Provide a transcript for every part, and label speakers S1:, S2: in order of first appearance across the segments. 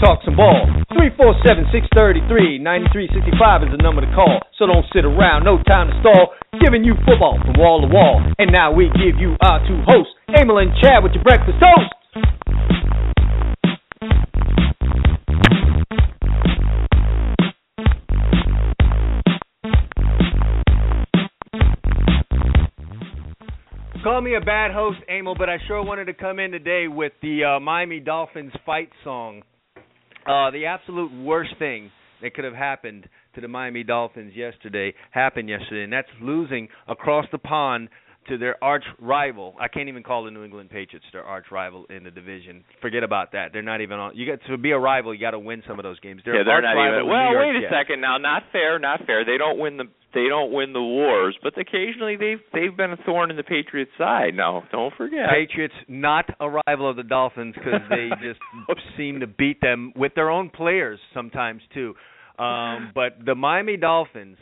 S1: talk some ball. 347 633 9365 is the number to call. So don't sit around, no time to stall. Giving you football from wall to wall. And now we give you our two hosts, Emil and Chad with your breakfast toast. Call me a bad host, Emil, but I sure wanted to come in today with the uh, Miami Dolphins fight song. Uh, the absolute worst thing that could have happened to the Miami Dolphins yesterday happened yesterday, and that's losing across the pond to their arch rival. I can't even call the New England Patriots their arch rival in the division. Forget about that. They're not even on. You got to be a rival. You got to win some of those games. They're
S2: yeah, they're
S1: arch
S2: not even. Well, wait a
S1: Jets.
S2: second now. Not fair. Not fair. They don't win the. They don't win the wars, but occasionally they've they've been a thorn in the Patriots' side. Now, don't forget.
S1: Patriots not a rival of the Dolphins because they just seem to beat them with their own players sometimes too. Um, but the Miami Dolphins,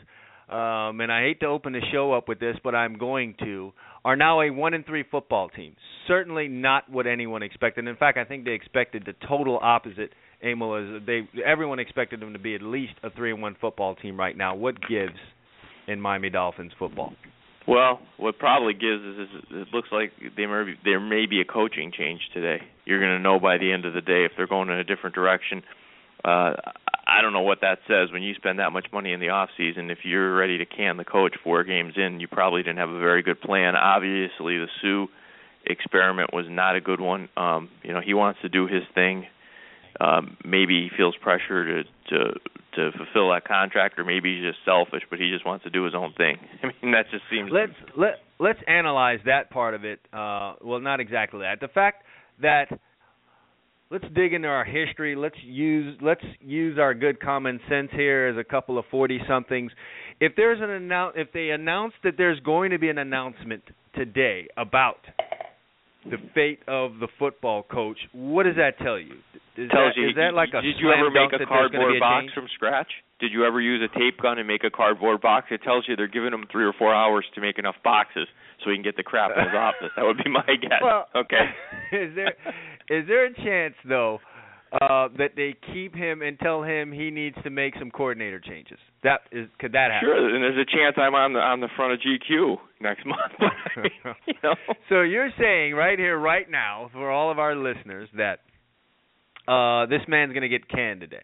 S1: um, and I hate to open the show up with this, but I'm going to, are now a one and three football team. Certainly not what anyone expected. In fact, I think they expected the total opposite. Emil is they everyone expected them to be at least a three and one football team right now. What gives in Miami Dolphins football?
S2: Well, what probably gives is, is it looks like there may be, there may be a coaching change today. You're going to know by the end of the day if they're going in a different direction. Uh, I don't know what that says when you spend that much money in the off season. If you're ready to can the coach four games in, you probably didn't have a very good plan. Obviously, the Suh experiment was not a good one. Um, you know, he wants to do his thing. Um, maybe he feels pressure to to to fulfill that contract, or maybe he's just selfish, but he just wants to do his own thing. I mean, that just seems.
S1: let's let let's analyze that part of it. Uh, well, not exactly that. The fact that let's dig into our history. Let's use let's use our good common sense here as a couple of forty somethings. If there's an announce, if they announce that there's going to be an announcement today about the fate of the football coach, what does that tell you? Is
S2: tells
S1: that,
S2: you.
S1: is that like a
S2: did you ever make a
S1: that there's gonna be
S2: cardboard
S1: a
S2: box
S1: change?
S2: from scratch? Did you ever use a tape gun and make a cardboard box? It tells you they're giving him three or four hours to make enough boxes so he can get the crap in his office. That would be my guess.
S1: Well,
S2: okay.
S1: is there is there a chance though uh that they keep him and tell him he needs to make some coordinator changes? That is could that happen?
S2: Sure, and there's a chance I'm on the on the front of GQ next month. You know.
S1: So you're saying right here, right now, for all of our listeners, that uh this man's going to get canned today.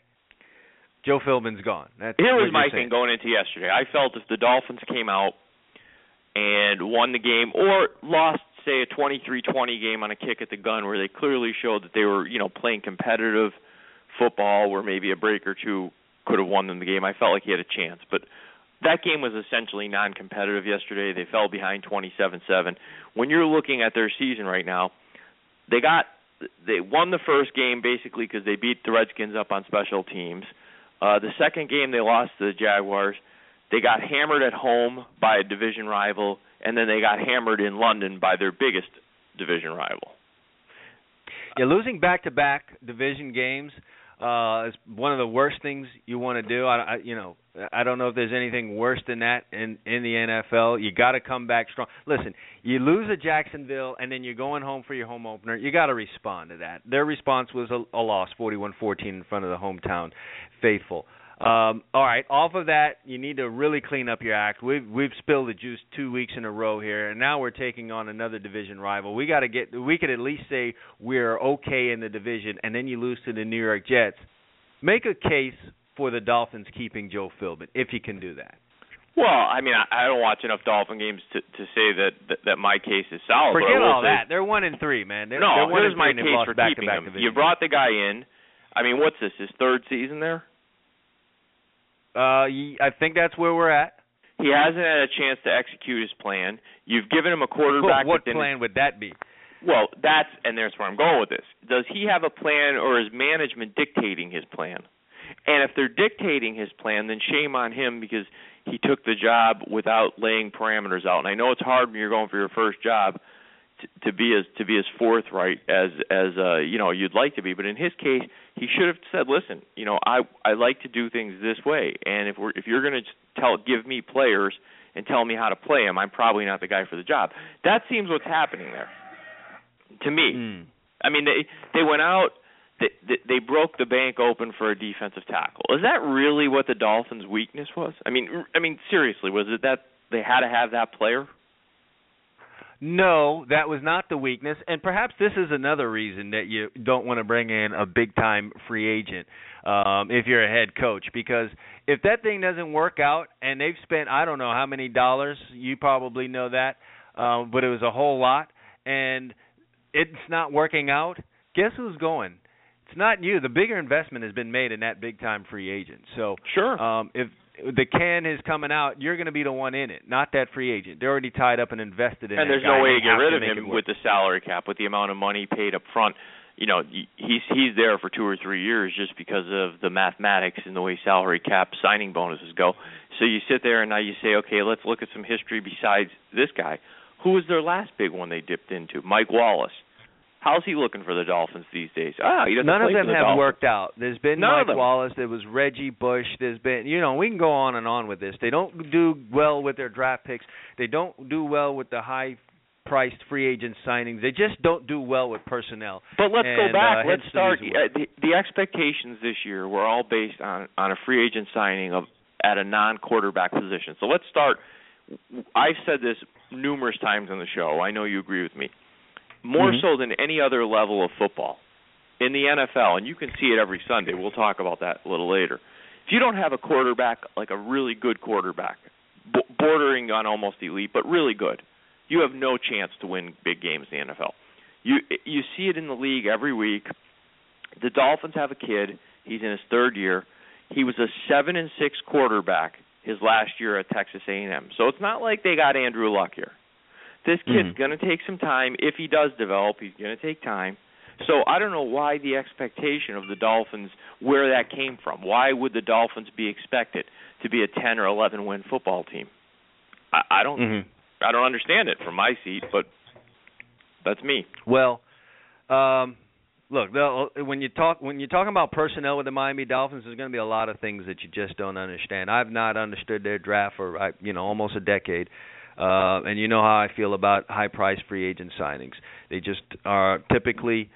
S1: Joe Philbin's gone. That's
S2: Here was my
S1: saying.
S2: thing going into yesterday. I felt if the Dolphins came out and won the game or lost say a 23-20 game on a kick at the gun where they clearly showed that they were, you know, playing competitive football where maybe a break or two could have won them the game. I felt like he had a chance, but that game was essentially non-competitive yesterday. They fell behind 27-7. When you're looking at their season right now, they got they won the first game basically because they beat the Redskins up on special teams. Uh, the second game they lost to the Jaguars. They got hammered at home by a division rival, and then they got hammered in London by their biggest division rival.
S1: Yeah, losing back-to-back division games uh is one of the worst things you want to do. I, I you know, I don't know if there's anything worse than that in in the NFL. You got to come back strong. Listen, you lose at Jacksonville and then you're going home for your home opener. You got to respond to that. Their response was a, a loss, 41-14 in front of the hometown faithful. Um, all right, off of that, you need to really clean up your act. We've we've spilled the juice two weeks in a row here, and now we're taking on another division rival. We got to get. We could at least say we're okay in the division, and then you lose to the New York Jets. Make a case for the Dolphins keeping Joe Philbin if you can do that.
S2: Well, I mean, I, I don't watch enough Dolphin games to to say that that, that my case is solid.
S1: Forget all
S2: say-
S1: that. They're one and three, man. They're,
S2: no,
S1: they're one
S2: here's my case for keeping him. You brought the guy in. I mean, what's this? His third season there.
S1: Uh, I think that's where we're at.
S2: He hasn't had a chance to execute his plan. You've given him a quarterback.
S1: what plan would that be?
S2: Well, that's and there's where I'm going with this. Does he have a plan, or is management dictating his plan? And if they're dictating his plan, then shame on him because he took the job without laying parameters out. And I know it's hard when you're going for your first job to, be as to be as forthright as as uh, you know you'd like to be. But in his case, he should have said, "Listen, you know, I I like to do things this way, and if we're if you're going to tell give me players and tell me how to play them, I'm probably not the guy for the job." That seems what's happening there to me.
S1: Mm.
S2: I mean, they they went out they, they broke the bank open for a defensive tackle. Is that really what the Dolphins' weakness was? I mean, I mean seriously, was it that they had to have that player?
S1: No, that was not the weakness, and perhaps this is another reason that you don't want to bring in a big time free agent um, if you're a head coach, because if that thing doesn't work out, and they've spent I don't know how many dollars, you probably know that, um, but it was a whole lot, and it's not working out. Guess who's going? it's not you. The bigger investment has been made in that big time free agent. So
S2: sure,
S1: um, if the can is coming out, you're going to be the one in it, not that free agent. They're already tied up and invested in. Him.
S2: And there's no way to get rid
S1: of
S2: him with the salary cap, with the amount of money paid up front. You know, he's he's there for two or three years just because of the mathematics and the way salary cap signing bonuses go. So you sit there and now you say, okay, let's look at some history besides this guy. Who was their last big one they dipped into? Mike Wallace. How's he looking for the Dolphins these days? Ah, he doesn't
S1: None of them
S2: the
S1: have
S2: Dolphins.
S1: worked out. There's been
S2: None
S1: Mike Wallace. There was Reggie Bush. There's been, you know, we can go on and on with this. They don't do well with their draft picks. They don't do well with the high priced free agent signings. They just don't do well with personnel.
S2: But let's
S1: and,
S2: go back.
S1: Uh,
S2: let's start.
S1: Uh,
S2: the, the expectations this year were all based on on a free agent signing of at a non-quarterback position. So let's start. I've said this numerous times on the show. I know you agree with me more
S1: mm-hmm.
S2: so than any other level of football in the NFL, and you can see it every Sunday. We'll talk about that a little later. If you don't have a quarterback, like a really good quarterback, b- bordering on almost elite, but really good, you have no chance to win big games in the NFL. You you see it in the league every week. The Dolphins have a kid. He's in his third year. He was a seven and six quarterback his last year at Texas A&M. So it's not like they got Andrew Luck here. This kid's
S1: mm-hmm.
S2: going to take some time. If he does develop, he's going to take time. So I don't know why the expectation of the Dolphins, where that came from. Why would the Dolphins be expected to be a 10 or 11 win football team? I, I don't.
S1: Mm-hmm.
S2: I don't understand it from my seat, but that's me.
S1: Well, um, look, when you talk when you're talking about personnel with the Miami Dolphins, there's going to be a lot of things that you just don't understand. I've not understood their draft for you know almost a decade. Uh, and you know how I feel about high price free agent signings. They just are typically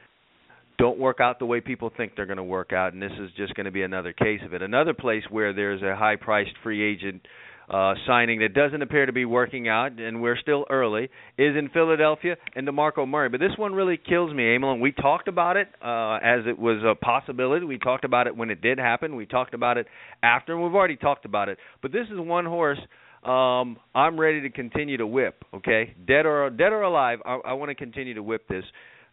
S1: don't work out the way people think they're going to work out, and this is just going to be another case of it. Another place where there's a high priced free agent uh, signing that doesn't appear to be working out, and we're still early, is in Philadelphia and DeMarco Murray. But this one really kills me, Emil, and we talked about it uh, as it was a possibility. We talked about it when it did happen. We talked about it after, and we've already talked about it. But this is one horse – um, I'm ready to continue to whip. Okay, dead or dead or alive, I, I want to continue to whip this.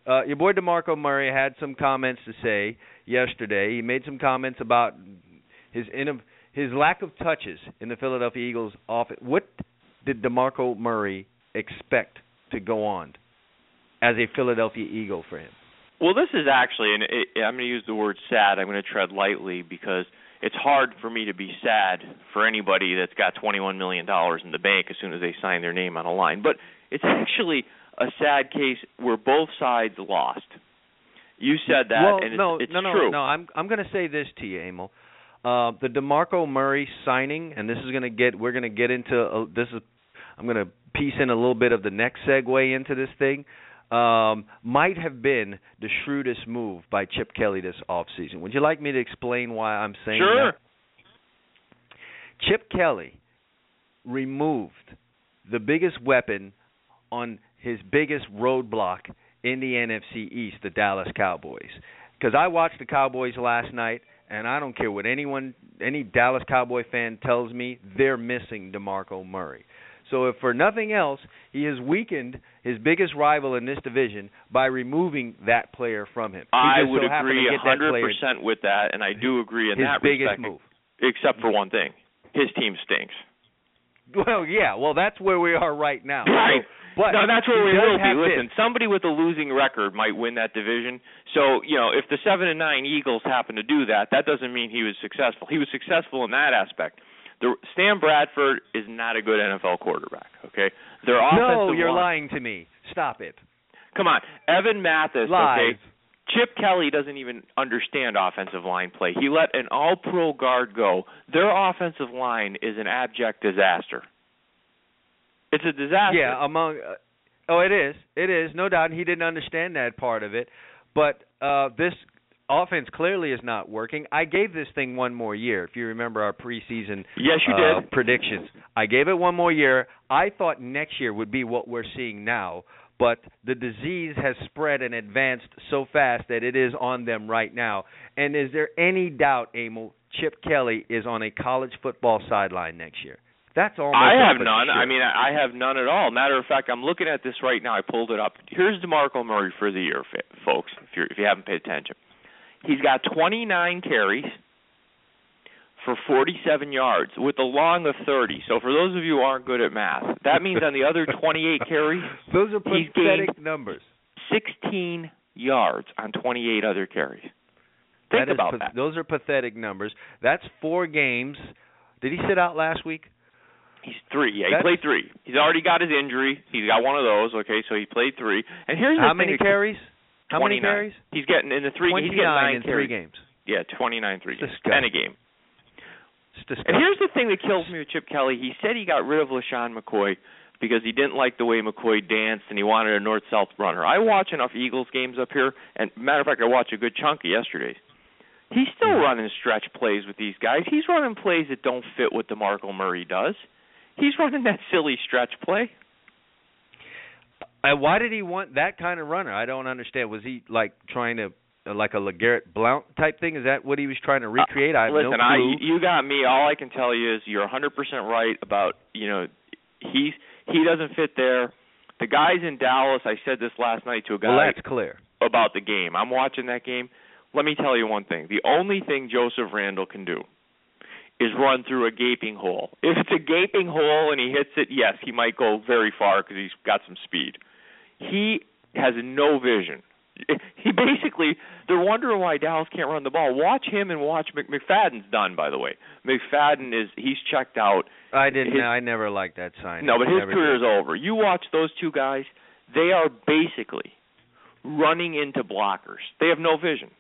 S1: Uh, your boy Demarco Murray had some comments to say yesterday. He made some comments about his his lack of touches in the Philadelphia Eagles offense. What did Demarco Murray expect to go on as a Philadelphia Eagle for him?
S2: Well, this is actually, and I'm going to use the word sad. I'm going to tread lightly because it's hard for me to be sad for anybody that's got 21 million dollars in the bank as soon as they sign their name on a line. But it's actually a sad case where both sides lost. You said that,
S1: well,
S2: and it's,
S1: no,
S2: it's
S1: no, no,
S2: true.
S1: no. I'm I'm going to say this to you, Emil. Uh, the Demarco Murray signing, and this is going to get we're going to get into uh, this is I'm going to piece in a little bit of the next segue into this thing um, might have been the shrewdest move by Chip Kelly this offseason. Would you like me to explain why I'm saying
S2: sure.
S1: that? Chip Kelly removed the biggest weapon on his biggest roadblock in the NFC East, the Dallas Cowboys. Because I watched the Cowboys last night, and I don't care what anyone, any Dallas Cowboy fan tells me, they're missing DeMarco Murray. So if for nothing else, he has weakened his biggest rival in this division by removing that player from him. He
S2: I would
S1: so
S2: agree
S1: a hundred
S2: percent with that, and I do agree in
S1: his
S2: that
S1: biggest
S2: respect.
S1: move.
S2: Except for one thing, his team stinks.
S1: Well, yeah. Well, that's where we are right now.
S2: Right.
S1: So, but
S2: no, that's where we will be. Listen,
S1: this.
S2: somebody with a losing record might win that division. So, you know, if the seven and nine Eagles happen to do that, that doesn't mean he was successful. He was successful in that aspect. The Sam Bradford is not a good NFL quarterback. Okay, their offensive
S1: No, you're
S2: line,
S1: lying to me. Stop it.
S2: Come on, Evan Mathis.
S1: Lies.
S2: Okay, Chip Kelly doesn't even understand offensive line play. He let an all-pro guard go. Their offensive line is an abject disaster. It's a disaster.
S1: Yeah, among uh, oh, it is, it is, no doubt. He didn't understand that part of it, but uh this offense clearly is not working. I gave this thing one more year. If you remember our preseason
S2: Yes, you
S1: uh,
S2: did.
S1: predictions, I gave it one more year. I thought next year would be what we're seeing now, but the disease has spread and advanced so fast that it is on them right now. And is there any doubt, Emil, Chip Kelly is on a college football sideline next year? That's all.
S2: I have none.
S1: sure.
S2: I mean, I I have none at all. Matter of fact, I'm looking at this right now. I pulled it up. Here's DeMarco Murray for the year, folks. If you if you haven't paid attention, he's got 29 carries for 47 yards with a long of 30. So for those of you who aren't good at math, that means on the other 28 carries,
S1: Those are
S2: he's
S1: pathetic numbers.
S2: 16 yards on 28 other carries. Think
S1: That
S2: about that.
S1: Those are pathetic numbers. That's four games. Did he sit out last week?
S2: He's three. Yeah, he played three. He's already got his injury. He's got one of those. Okay, so he played three. And here's the
S1: How
S2: thing
S1: many
S2: that-
S1: carries? How many carries?
S2: He's getting in the three. He's getting
S1: 29
S2: nine
S1: in
S2: carries.
S1: three games.
S2: Yeah, 29 three games. Ten a game. And here's the thing that kills me with Chip Kelly. He said he got rid of LeSean McCoy because he didn't like the way McCoy danced and he wanted a north-south runner. I watch enough Eagles games up here, and matter of fact, I watched a good chunk of yesterday's. He's still
S1: Yeah.
S2: running stretch plays with these guys. He's running plays that don't fit what DeMarco Murray does. He's running that silly stretch play.
S1: And why did he want that kind of runner? I don't understand. Was he like trying to uh, like a Legarrette Blount type thing? Is that what he was trying to recreate? I have
S2: Uh, Listen,
S1: no
S2: I
S1: clue.
S2: you got me. All I can tell you is you're 100% right about you know he's he doesn't fit there. The guys in Dallas. I said this last night to a guy
S1: well, that's clear.
S2: about the game. I'm watching that game. Let me tell you one thing. The only thing Joseph Randle can do is run through a gaping hole. If it's a gaping hole and he hits it, yes, he might go very far because he's got some speed. He has no vision. He basically they're wondering why Dallas can't run the ball. Watch him and watch McFadden's done by the way. McFadden is he's checked out.
S1: I didn't.
S2: His-
S1: I never liked that sign.
S2: No, but his career is over. You watch those two guys; they are basically running into blockers. They have no vision,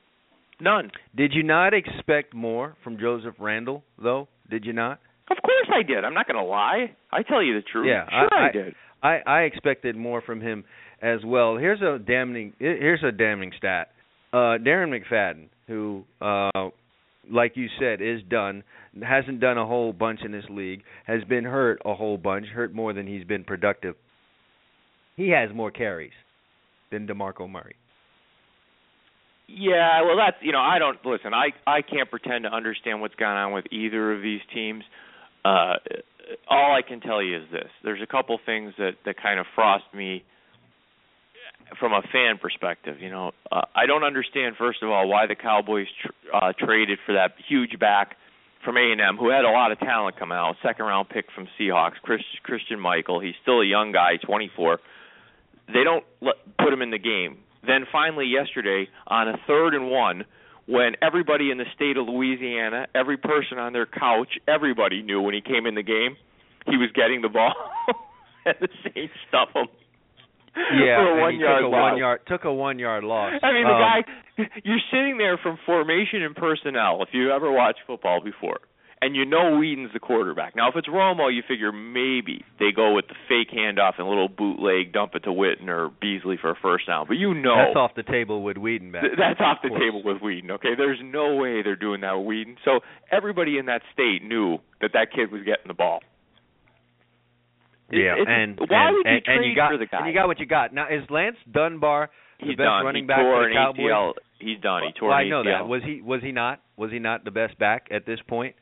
S2: none.
S1: Did you not expect more from Joseph Randle, though? Did you not?
S2: Of course I did. I'm not going to lie. I tell you the truth.
S1: Yeah,
S2: sure
S1: I-
S2: I,
S1: I-
S2: did.
S1: I I expected more from him as well. Here's a damning here's a damning stat. Uh Darren McFadden, who uh like you said is done, hasn't done a whole bunch in this league, has been hurt a whole bunch, hurt more than he's been productive. He has more carries than DeMarco Murray.
S2: Yeah, well, that's you know I don't listen. I I can't pretend to understand what's going on with either of these teams. Uh, all I can tell you is this: there's a couple things that that kind of frost me from a fan perspective. You know, uh, I don't understand first of all why the Cowboys tr- uh, traded for that huge back from A&M who had a lot of talent coming out, second round pick from Seahawks, Chris, Christine Michael. He's still a young guy, 24. They don't let, put him in the game. Then finally yesterday on a third and one, when everybody in the state of Louisiana, every person on their couch, everybody knew when he came in the game, he was getting the ball, and the Saints stuff him
S1: Yeah,
S2: for a one yard
S1: took a
S2: loss.
S1: one yard took a one yard loss.
S2: I mean, the
S1: Um,
S2: guy, you're sitting there from formation and personnel. If you ever watched football before, and you know Weeden's the quarterback. Now, if it's Romo, you figure maybe they go with the fake handoff and a little bootleg, dump it to Witten or Beasley for a first down. But you know
S1: That's off the table with Weeden back.
S2: Th- That's off the
S1: course.
S2: table with Weeden. Okay, there's no way they're doing that with Weeden. So everybody in that state knew that that kid was getting the ball. It-
S1: Yeah,
S2: it's-
S1: and
S2: why
S1: and,
S2: would you
S1: and, and you got
S2: for the guy?
S1: and you got what you got. Now is Lance Dunbar the
S2: He's
S1: best
S2: done.
S1: running
S2: he
S1: back
S2: tore
S1: for the
S2: an
S1: Cowboys?
S2: ACL. He's done. He tore
S1: well,
S2: an
S1: I know
S2: ACL.
S1: that. Was he was he not was he not the best back at this point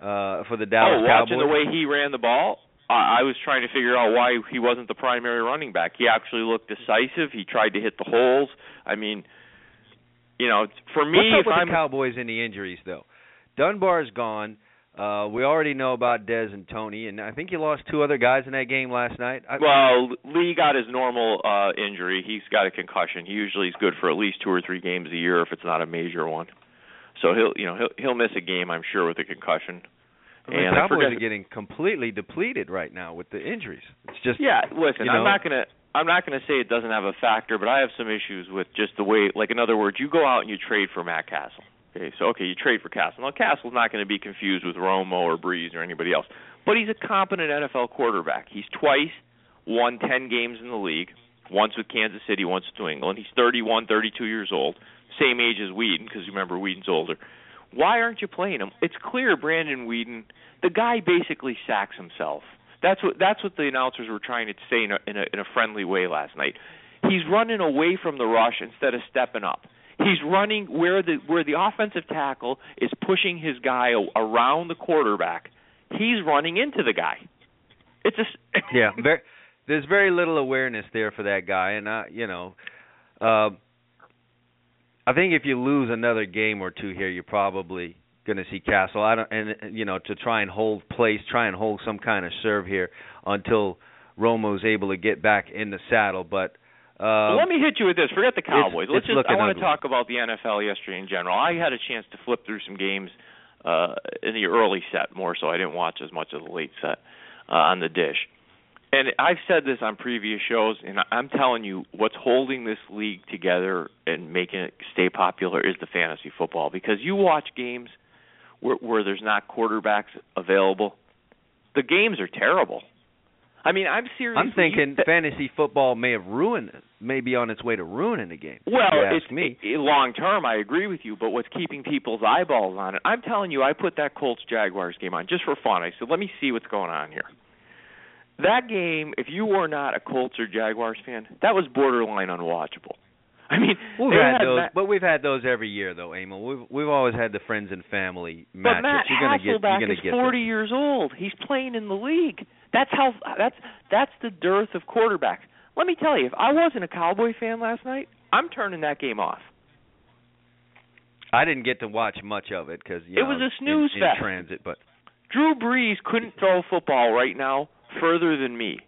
S1: uh for the Dallas
S2: oh, watching the way he ran the ball, I I was trying to figure out why he wasn't the primary running back. He actually looked decisive. He tried to hit the holes. I mean, you know, for me,
S1: What's up
S2: if
S1: with
S2: I'm
S1: the Cowboys and the injuries though? Dunbar's gone. Uh, we already know about Dez and Tony, and I think you lost two other guys in that game last night. I,
S2: well, Lee got his normal uh injury. He's got a concussion. He usually is good for at least two or three games a year if it's not a major one. So he'll, you know, he'll he'll miss a game, I'm sure, with a concussion.
S1: the
S2: and I
S1: Cowboys are getting completely depleted right now with the injuries. It's just
S2: Yeah, listen,
S1: you
S2: I'm not gonna I'm not gonna say it doesn't have a factor, but I have some issues with just the way like in other words, you go out and you trade for Matt Cassel. Okay, so okay, you trade for Cassel. Now Cassel's not gonna be confused with Romo or Brees or anybody else. But he's a competent NFL quarterback. He's twice won ten games in the league, once with Kansas City, once with New England. He's 31, 32 years old, same age as Weeden, because remember Weeden's older. Why aren't you playing him? It's clear Brandon Weeden, the guy basically sacks himself. That's what that's what the announcers were trying to say in a, in a in a friendly way last night. He's running away from the rush instead of stepping up. He's running where the where the offensive tackle is pushing his guy around the quarterback. He's running into the guy. It's s-
S1: yeah, very, there's very little awareness there for that guy, and I, you know, uh, I think if you lose another game or two here, you're probably going to see Cassel. I don't, and you know, to try and hold place, try and hold some kind of serve here until Romo's able to get back in the saddle. But uh,
S2: Well, let me hit you with this. Forget the Cowboys. Let's
S1: it's
S2: just. I want
S1: ugly.
S2: to talk about the NFL yesterday in general. I had a chance to flip through some games uh in the early set more so. I didn't watch as much of the late set uh, on the dish. And I've said this on previous shows, and I'm telling you, what's holding this league together and making it stay popular is the fantasy football. Because you watch games where, where there's not quarterbacks available, the games are terrible. I mean, I'm serious.
S1: I'm thinking fantasy football may have ruined, it, may be on its way to ruining the game.
S2: Well,
S1: if you ask
S2: it's
S1: me.
S2: long term. I agree with you, but what's keeping people's eyeballs on it? I'm telling you, I put that Colts Jaguars game on just for fun. I said, let me see what's going on here. That game, if you were not a Colts or Jaguars fan, that was borderline unwatchable. I mean,
S1: We've had
S2: had
S1: those,
S2: Matt,
S1: but we've had those every year, though, Emil. We've we've always had the friends and family
S2: but. Matt
S1: you're gonna get, you're gonna
S2: is
S1: get
S2: 40 years old. He's playing in the league. That's how. That's that's the dearth of quarterbacks. Let me tell you, if I wasn't a Cowboy fan last night, I'm turning that game off.
S1: I didn't get to watch much of it because
S2: It was a snooze
S1: in, in
S2: fest.
S1: transit, but
S2: Drew Brees couldn't throw a football right now further than me,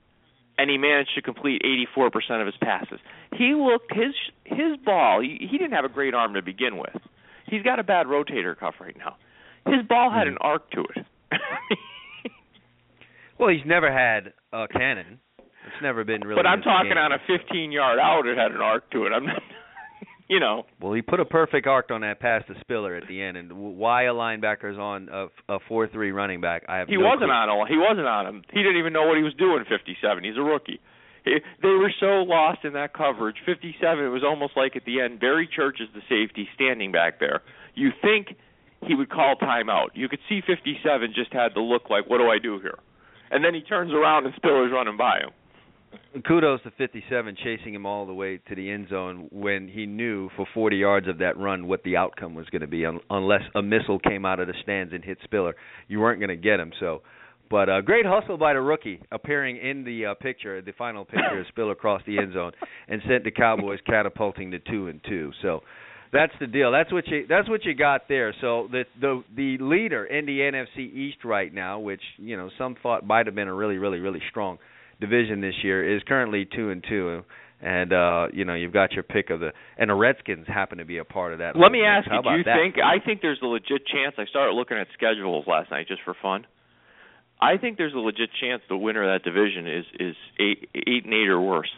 S2: and he managed to complete 84% of his passes. He looked his his ball. He, he didn't have a great arm to begin with. He's got a bad rotator cuff right now. His ball had mm-hmm. an arc to it.
S1: Well, he's never had a cannon. It's never been really.
S2: but I'm talking on a 15 yard out. It had an arc to it. I'm not. You know,
S1: Well, he put a perfect arc on that pass to Spiller at the end, and why a linebacker's on a, a four-three running back, I have
S2: he
S1: no
S2: wasn't
S1: clue.
S2: on. a- He wasn't on him. He didn't even know what he was doing. 57. He's a rookie. He, they were so lost in that coverage. 57. It was almost like at the end, Barry Church is the safety standing back there. You think he would call timeout. You could see 57 just had the look like, what do I do here? And then he turns around and Spiller's running by him.
S1: Kudos to 57 chasing him all the way to the end zone when he knew for 40 yards of that run what the outcome was going to be, un- unless a missile came out of the stands and hit Spiller. You weren't going to get him. So, but uh, great hustle by the rookie, appearing in the uh, picture, the final picture of Spiller across the end zone, and sent the Cowboys catapulting to two and two. So. That's the deal. That's what you. That's what you got there. So the the the leader in the NFC East right now, which you know some thought might have been a really really really strong division this year is currently two and two, and uh, you know you've got your pick of the and the Redskins happen to be a part of that.
S2: Let me ask you, do you
S1: that?
S2: think I think there's a legit chance I started looking at schedules last night just for fun. I think there's a legit chance the winner of that division is is eight eight and eight or worse.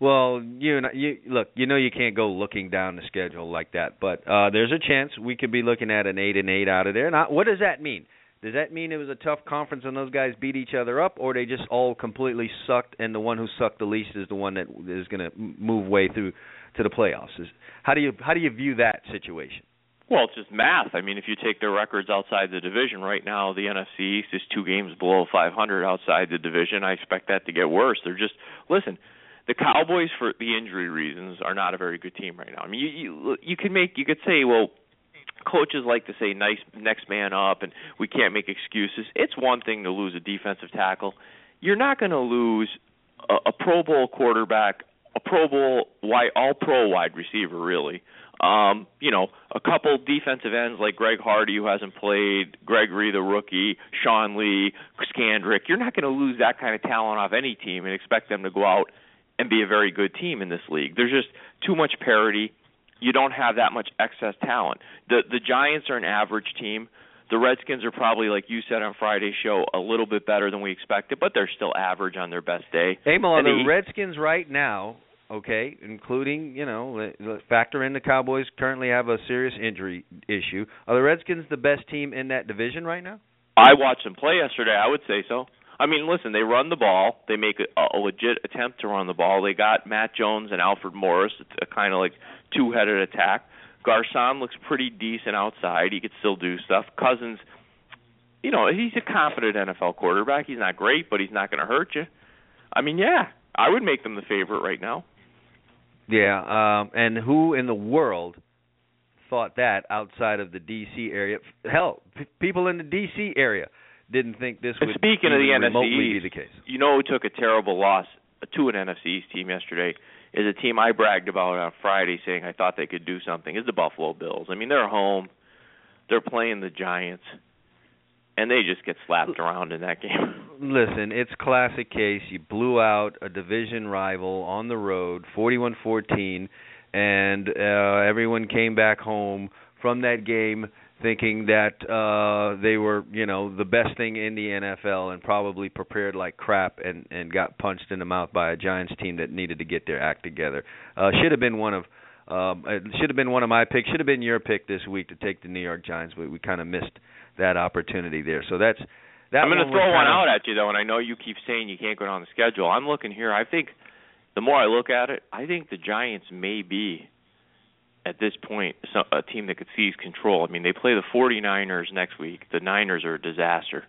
S1: Well, you know, you look, you know, you can't go looking down the schedule like that, but uh there's a chance we could be looking at an eight and eight out of there. Now, what does that mean? Does that mean it was a tough conference and those guys beat each other up, or they just all completely sucked, and the one who sucked the least is the one that is going to move way through to the playoffs? Is, how do you how do you view that situation?
S2: Well, it's just math. I mean, if you take their records outside the division right now, the NFC East is two games below 500 outside the division. I expect that to get worse. They're just listen. The Cowboys, for the injury reasons, are not a very good team right now. I mean, you you you can make you could say, well, coaches like to say nice next man up and we can't make excuses. It's one thing to lose a defensive tackle. You're not going to lose a, a Pro Bowl quarterback, a Pro Bowl wide, all pro wide receiver really, Um, you know, a couple defensive ends like Greg Hardy, who hasn't played, Gregory, the rookie, Sean Lee, Scandrick. You're not going to lose that kind of talent off any team and expect them to go out and be a very good team in this league. There's just too much parity. You don't have that much excess talent. The the Giants are an average team. The Redskins are probably, like you said on Friday's show, a little bit better than we expected, but they're still average on their best day.
S1: Emil,
S2: And
S1: the
S2: the-
S1: Redskins right now, okay, including you know, factor in the Cowboys currently have a serious injury issue. Are the Redskins the best team in that division right now?
S2: I watched them play yesterday. I would say so. I mean, listen, they run the ball. They make a, a legit attempt to run the ball. They got Matt Jones and Alfred Morris. It's a kind of like two-headed attack. Garcon looks pretty decent outside. He could still do stuff. Cousins, you know, he's a confident NFL quarterback. He's not great, but he's not going to hurt you. I mean, yeah, I would make them the favorite right now.
S1: Yeah, um, and who in the world thought that outside of the D.C. area? Hell, p- people in the D.C. area didn't think this
S2: And
S1: would
S2: speaking of the NFC
S1: remotely be the case.
S2: You know who took a terrible loss to an NFC East team yesterday is a team I bragged about on Friday saying I thought they could do something. Is the Buffalo Bills. I mean, they're home. They're playing the Giants. And they just get slapped around in that game.
S1: Listen, it's classic case. You blew out a division rival on the road, 41-14, and uh, everyone came back home from that game thinking that uh they were, you know, the best thing in the NFL and probably prepared like crap and and got punched in the mouth by a Giants team that needed to get their act together. Uh should have been one of um it should have been one of my picks. Should have been your pick this week to take the New York Giants, but we kind of missed that opportunity there. So that's that
S2: I'm going to throw one out at you though, and I know you keep saying you can't go down the schedule. I'm looking here. I think the more I look at it, I think the Giants may be at this point so- a team that could seize control. I mean, they play the 49ers next week. The Niners are a disaster.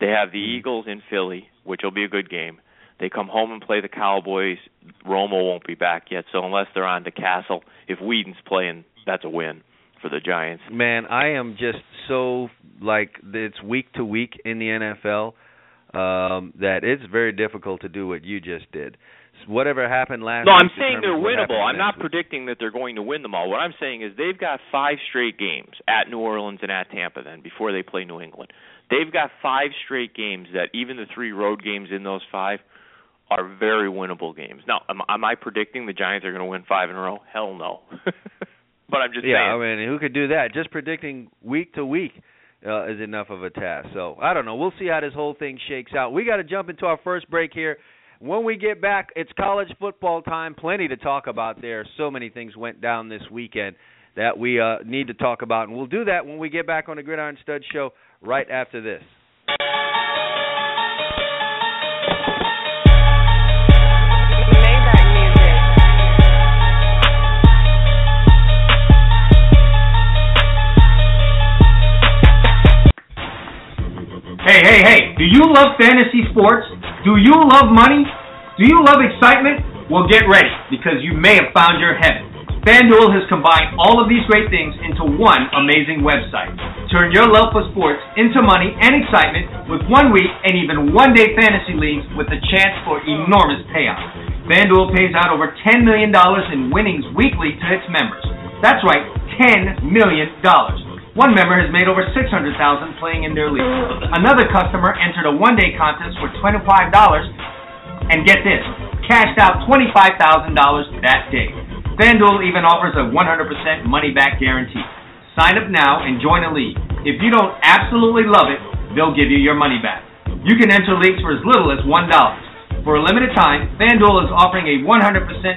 S2: They have the
S1: Mm-hmm.
S2: Eagles in Philly, which will be a good game. They come home and play the Cowboys. Romo won't be back yet, so unless they're on to Cassel, if Weeden's playing, that's a win for the Giants.
S1: Man, I am just so like it's week to week in the NFL um that it's very difficult to do what you just did. Whatever happened last
S2: No, I'm saying they're winnable. I'm not
S1: week.
S2: predicting that they're going to win them all. What I'm saying is they've got five straight games at New Orleans and at Tampa then before they play New England. They've got five straight games that even the three road games in those five are very winnable games. Now, am, am I predicting the Giants are going to win five in a row? Hell no. but I'm just
S1: Yeah,
S2: saying.
S1: I mean, who could do that? Just predicting week to week uh, is enough of a task. So I don't know. We'll see how this whole thing shakes out. We got to jump into our first break here. When we get back, it's college football time. Plenty to talk about there. So many things went down this weekend that we uh, need to talk about, and we'll do that when we get back on the Gridiron Stud Show right after this.
S3: Hey, hey, hey, do you love fantasy sports? Do you love money? Do you love excitement? Well, get ready because you may have found your heaven. FanDuel has combined all of these great things into one amazing website. Turn your love for sports into money and excitement with one week and even one day fantasy leagues with the chance for enormous payouts. FanDuel pays out over $10 million in winnings weekly to its members. That's right, $10 million. One member has made over 600,000 playing in their league. Another customer entered a one-day contest for $25 and get this, cashed out $25,000 that day. FanDuel even offers a 100% money-back guarantee. Sign up now and join a league. If you don't absolutely love it, they'll give you your money back. You can enter leagues for as little as $1. For a limited time, FanDuel is offering a 100%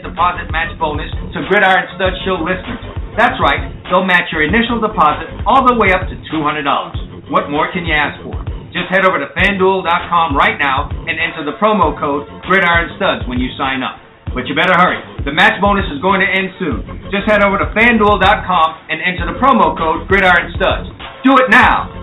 S3: deposit match bonus to Gridiron Stud Show listeners. That's right, they'll match your initial deposit all the way up to $200. What more can you ask for? Just head over to fanduel.com right now and enter the promo code Gridiron Studs when you sign up. But you better hurry. The match bonus is going to end soon. Just head over to fanduel.com and enter the promo code Gridiron Studs. Do it now.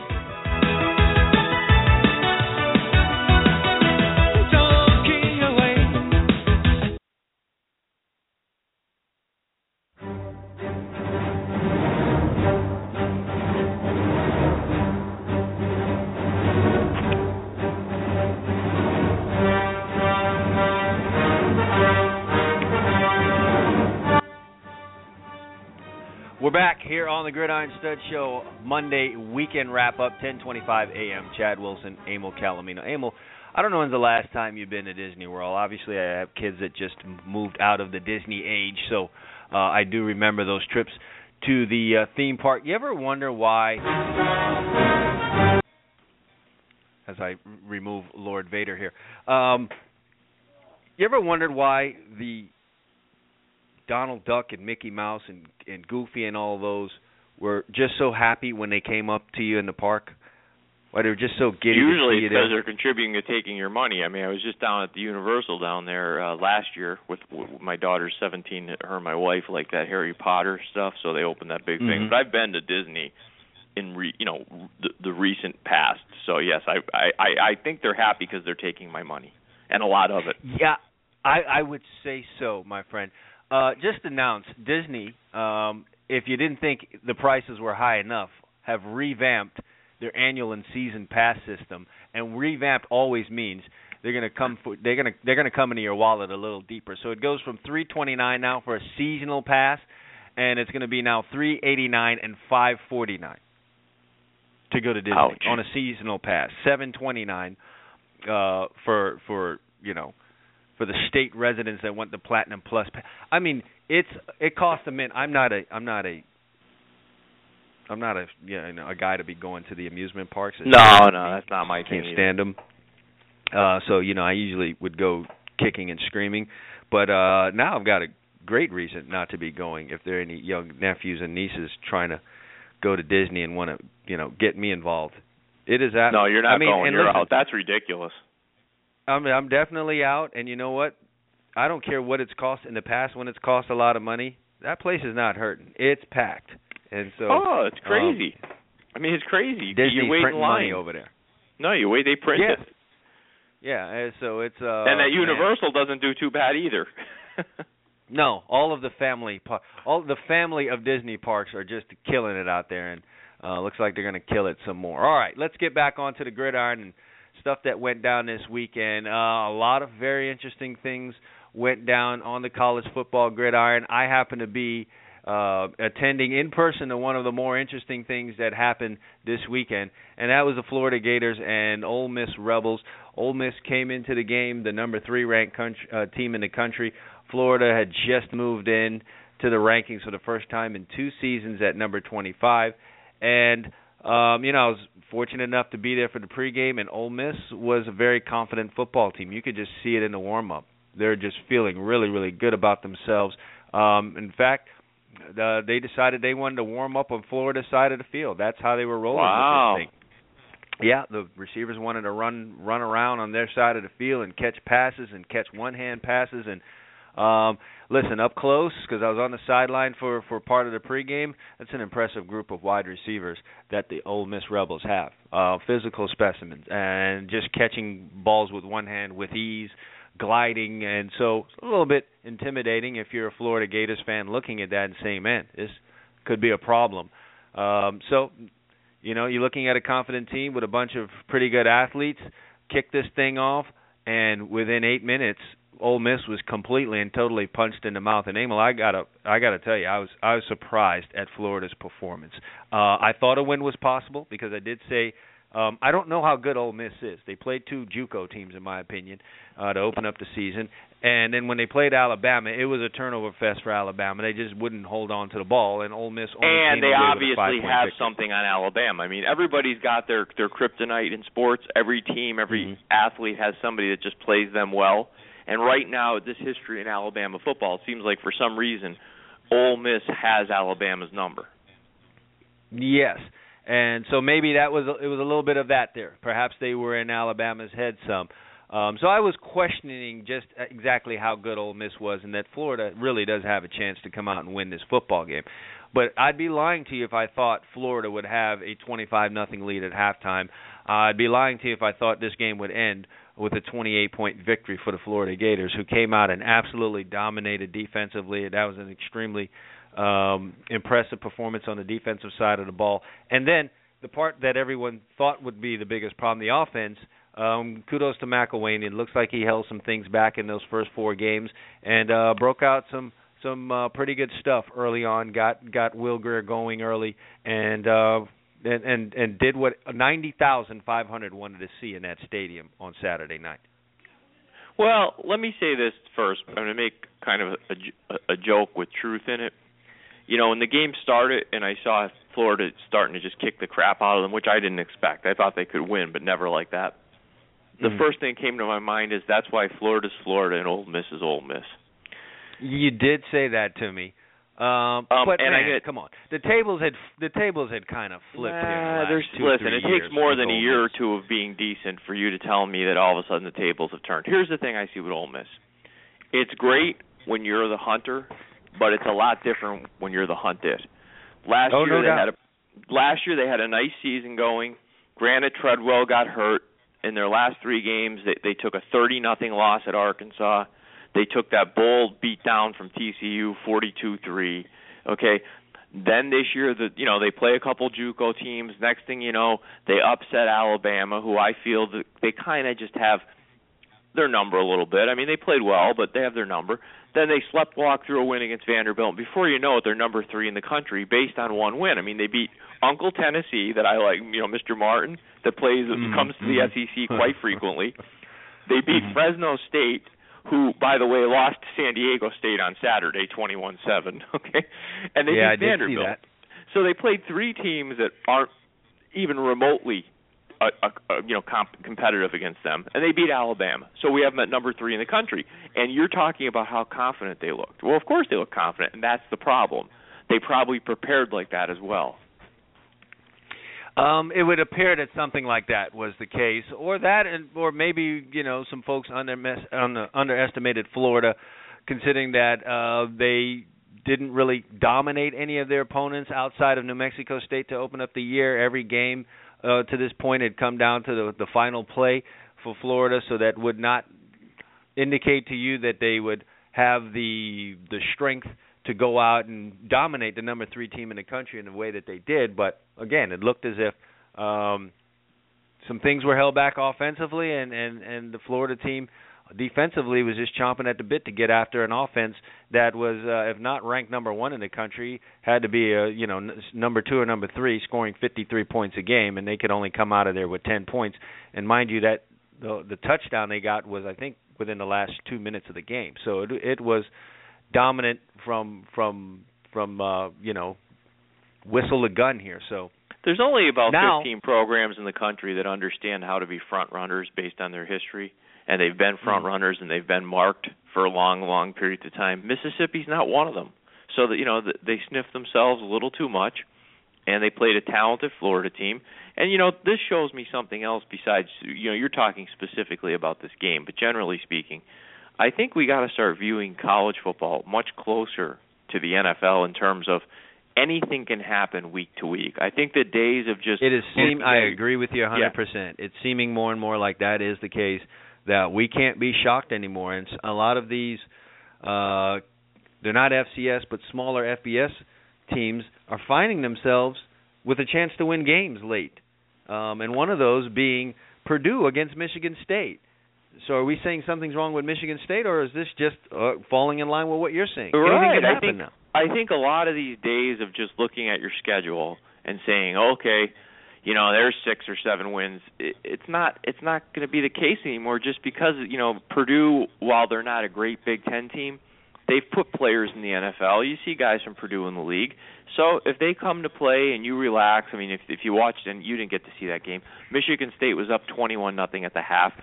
S1: We're back here on the Gridiron Stud Show, Monday weekend wrap up, 10:25 a.m. Chad Wilson, Emil Calomino. Emil, I don't know when's the last time you've been to Disney World. Obviously, I have kids that just moved out of the Disney age, so uh, I do remember those trips to the uh, theme park. You ever wonder why? As I remove Lord Vader here, um, you ever wondered why the Donald Duck and Mickey Mouse and and Goofy and all those were just so happy when they came up to you in the park? Why they were just so giddy
S2: Usually
S1: to see
S2: because they're contributing to taking your money. I mean, I was just down at the Universal down there uh, last year with, with my daughter's 17. Her and my wife like that Harry Potter stuff, so they opened that big thing.
S1: Mhm.
S2: But I've been to Disney in re, you know the, the recent past. So yes, I I I I think they're happy because they're taking my money and a lot of it.
S1: Yeah, I I would say so, my friend. Uh just announced Disney, um, if you didn't think the prices were high enough, have revamped their annual and season pass system. And revamped always means they're gonna come for they're gonna they're gonna come into your wallet a little deeper. So it goes from three twenty nine now for a seasonal pass and it's gonna be now three eighty nine and five forty nine to go to Disney
S2: Ouch.
S1: on a seasonal pass. Seven twenty nine uh for for you know for the state residents that want the platinum plus I mean it's it costs a mint I'm not a I'm not a I'm not a yeah, you know a guy to be going to the amusement parks It's
S2: No, no, that's not my thing.
S1: can't
S2: either.
S1: stand them. Uh, so you know, I usually would go kicking and screaming, but uh, now I've got a great reason not to be going. If there are any young nephews and nieces trying to go to Disney and want to, you know, get me involved, it is that.
S2: No, you're not
S1: I mean,
S2: going. You're
S1: listen,
S2: out. That's ridiculous.
S1: I'm I'm definitely out, and you know what? I don't care what it's cost in the past when it's cost a lot of money. That place is not hurting. It's packed, and so
S2: oh, it's crazy. I mean, it's crazy.
S1: Disney's
S2: you wait in line.
S1: money over there.
S2: No, you wait. They print
S1: Yeah.
S2: it.
S1: Yeah, and so it's uh
S2: and that
S1: man.
S2: Universal doesn't do too bad either.
S1: No, all of the family, all the family of Disney parks are just killing it out there, and uh, looks like they're going to kill it some more. All right, let's get back onto the gridiron and stuff that went down this weekend. Uh, a lot of very interesting things went down on the college football gridiron. I happen to be uh, attending in person to one of the more interesting things that happened this weekend, and that was the Florida Gators and Ole Miss Rebels. Ole Miss came into the game, the number three ranked country, uh, team in the country. Florida had just moved in to the rankings for the first time in two seasons at number 25, and um, you know I was fortunate enough to be there for the pregame, and Ole Miss was a very confident football team. You could just see it in the warm up. They're just feeling really, really good about themselves. Um, in fact, uh, they decided they wanted to warm up on Florida's side of the field. That's how they were rolling
S2: Wow.
S1: with this thing. Yeah, the receivers wanted to run run around on their side of the field and catch passes and catch one hand passes and um listen up close because I was on the sideline for for part of the pregame. That's an impressive group of wide receivers that the Ole Miss Rebels have. Uh physical specimens and just catching balls with one hand with ease, gliding and so a little bit intimidating if you're a Florida Gators fan looking at that and saying, "Man, this could be a problem." Um so you know, you're looking at a confident team with a bunch of pretty good athletes. Kick this thing off, and within eight minutes, Ole Miss was completely and totally punched in the mouth. And Emil, I gotta, I gotta tell you, I was, I was surprised at Florida's performance. Uh, I thought a win was possible because I did say Um, I don't know how good Ole Miss is. They played two JUCO teams, in my opinion, uh, to open up the season. And then when they played Alabama, it was a turnover fest for Alabama. They just wouldn't hold on to the ball, and Ole Miss only
S2: and they
S1: away with a
S2: obviously have
S1: victory.
S2: something on Alabama. I mean, everybody's got their their kryptonite in sports. Every team, every
S1: Mhm.
S2: athlete has somebody that just plays them well. And right now, this history in Alabama football, it seems like for some reason, Ole Miss has Alabama's number.
S1: Yes, and so maybe that was it was a little bit of that there. Perhaps they were in Alabama's head some. Um, so I was questioning just exactly how good Ole Miss was, and that Florida really does have a chance to come out and win this football game. But I'd be lying to you if I thought Florida would have a 25 nothing lead at halftime. Uh, I'd be lying to you if I thought this game would end with a 28 point victory for the Florida Gators, who came out and absolutely dominated defensively. That was an extremely um, impressive performance on the defensive side of the ball. And then the part that everyone thought would be the biggest problem, the offense. Um, kudos to McElwain. It looks like he held some things back in those first four games and uh, broke out some some uh, pretty good stuff early on. Got got Will Grier going early and uh, and and, and did what ninety thousand five hundred wanted to see in that stadium on Saturday night.
S2: Well, let me say this first. I'm going to make kind of a, a, a joke with truth in it. You know, when the game started and I saw Florida starting to just kick the crap out of them, which I didn't expect. I thought they could win, but never like that. The
S1: Mhm.
S2: first thing that came to my mind is that's why Florida's Florida and Ole Miss is Ole Miss.
S1: You did say that to me. Um,
S2: Um,
S1: but
S2: and I get-
S1: come on, the tables had the tables had kind of flipped here.
S2: Nah,
S1: last two,
S2: listen. It takes more than a
S1: Ole
S2: year or two of being decent for you to tell me that all of a sudden the tables have turned. Here's the thing I see with Ole Miss. It's great when you're the hunter, but it's a lot different when you're the hunted. Last
S1: Oh,
S2: year
S1: no
S2: they
S1: doubt.
S2: had a last year they had a nice season going. Granted, Treadwell got hurt in their last three games. They they took a thirty nothing loss at Arkansas. They took that bold beat down from TCU, forty-two three. Okay, then this year, the you know they play a couple JUCO teams. Next thing you know, they upset Alabama, who I feel that they kind of just have their number a little bit. I mean, they played well, but they have their number. Then they slept walk through a win against Vanderbilt. Before you know it, they're number three in the country based on one win. I mean, they beat Uncle Tennessee, that I like, you know, Mr. Martin, that plays
S1: Mhm,
S2: comes to the. SEC quite frequently. They beat
S1: Mhm.
S2: Fresno State, who, by the way, lost to San Diego State on Saturday, twenty-one-seven. Okay, and they
S1: yeah,
S2: beat
S1: did
S2: Vanderbilt.
S1: see that.
S2: So they played three teams that aren't even remotely, uh, uh, uh, you know, comp- competitive against them, and they beat Alabama. So we have them at number three in the country. And you're talking about how confident they looked. Well, of course they look confident, and that's the problem. They probably prepared like that as well.
S1: Um, it would appear that something like that was the case, or that, and or maybe you know some folks under, under underestimated Florida, considering that uh, they didn't really dominate any of their opponents outside of New Mexico State to open up the year. Every game uh, to this point had come down to the, the final play for Florida, so that would not indicate to you that they would have the the strength to go out and dominate the number three team in the country in the way that they did. But again, it looked as if um, some things were held back offensively, and and and the Florida team defensively was just chomping at the bit to get after an offense that was, uh, if not ranked number one in the country, had to be a you know number two or number three, scoring 53 points a game, and they could only come out of there with 10 points. And mind you, that the the touchdown they got was I think within the last two minutes of the game, so it it was dominant from from from uh, you know whistle to gun here. So
S2: There's only about
S1: Now-
S2: 15 programs in the country that understand how to be front runners based on their history, and they've been front
S1: Mhm.
S2: runners and they've been marked for a long, long periods of time. Mississippi's not one of them. So that you know th- they sniffed themselves a little too much, and they played a talented Florida team. And you know this shows me something else besides you know you're talking specifically about this game, but generally speaking, I think we got to start viewing college football much closer to the NFL in terms of anything can happen week to week. I think the days of just
S1: it is seem I agree with you 100%. It's seeming more and more like that is the case that we can't be shocked anymore and a lot of these uh they're not FCS but smaller FBS teams are finding themselves with a chance to win games late. Um and one of those being Purdue against Michigan State. So are we saying something's wrong with Michigan State or is this just uh, falling in line with what you're saying? Anything
S2: Right,
S1: can
S2: I think-
S1: now.
S2: I think a lot of these days of just looking at your schedule and saying, okay, you know there's six or seven wins. It, it's not it's not going to be the case anymore just because you know Purdue, while they're not a great Big Ten team, they've put players in the NFL. You see guys from Purdue in the league. So if they come to play and you relax, I mean, if if you watched and you didn't get to see that game, Michigan State was up 21 nothing at the half.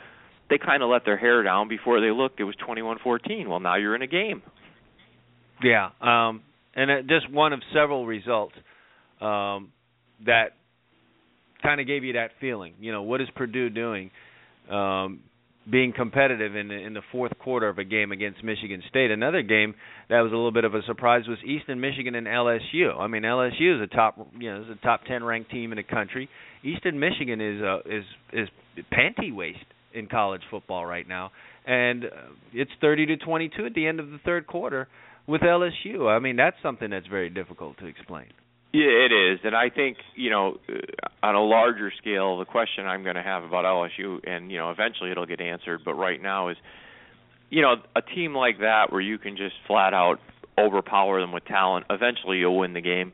S2: They kind of let their hair down before they looked. It was 21-14. Well, now you're in a game.
S1: Yeah, um, and uh, just one of several results um, that kind of gave you that feeling. You know, what is Purdue doing? Um, being competitive in the, in the fourth quarter of a game against Michigan State. Another game that was a little bit of a surprise was Eastern Michigan and LSU. I mean, LSU is a top, you know, is a top 10 ranked team in the country. Eastern Michigan is uh, is is panty waist in college football right now, and uh, it's 30 to 22 at the end of the third quarter with LSU. I mean, that's something that's very difficult to explain.
S2: Yeah, it is, and I think you know, uh, on a larger scale, the question I'm going to have about LSU, and you know, eventually it'll get answered, but right now is, you know, a team like that where you can just flat out overpower them with talent. Eventually, you'll win the game.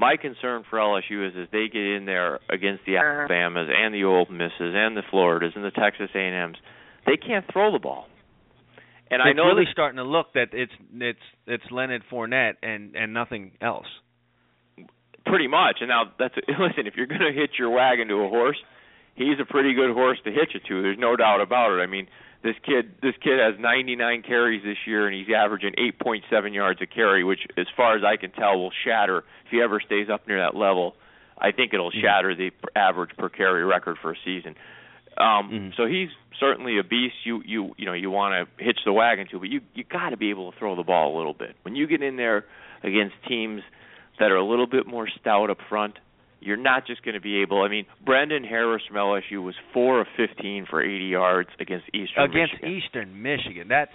S2: My concern for LSU is as they get in there against the Alabamas and the Ole Misses and the Floridas and the Texas A&Ms, they can't throw the ball. And
S1: it's
S2: I know
S1: really
S2: that,
S1: starting to look that it's it's it's Leonard Fournette and and nothing else.
S2: Pretty much. And now that's listen, if you're going to hitch your wagon to a horse, he's a pretty good horse to hitch it to. There's no doubt about it. I mean, this kid this kid has 99 carries this year and he's averaging 8.7 yards a carry, which as far as I can tell will shatter if he ever stays up near that level. I think it'll
S1: Mhm.
S2: shatter the average per carry record for a season. Um
S1: Mhm.
S2: so he's certainly a beast you you you know you want to hitch the wagon to, but you you got to be able to throw the ball a little bit. When you get in there against teams that are a little bit more stout up front, you're not just going to be able. I mean, Brandon Harris from LSU was four of 15 for 80 yards against Eastern
S1: against
S2: Michigan.
S1: Eastern Michigan. That's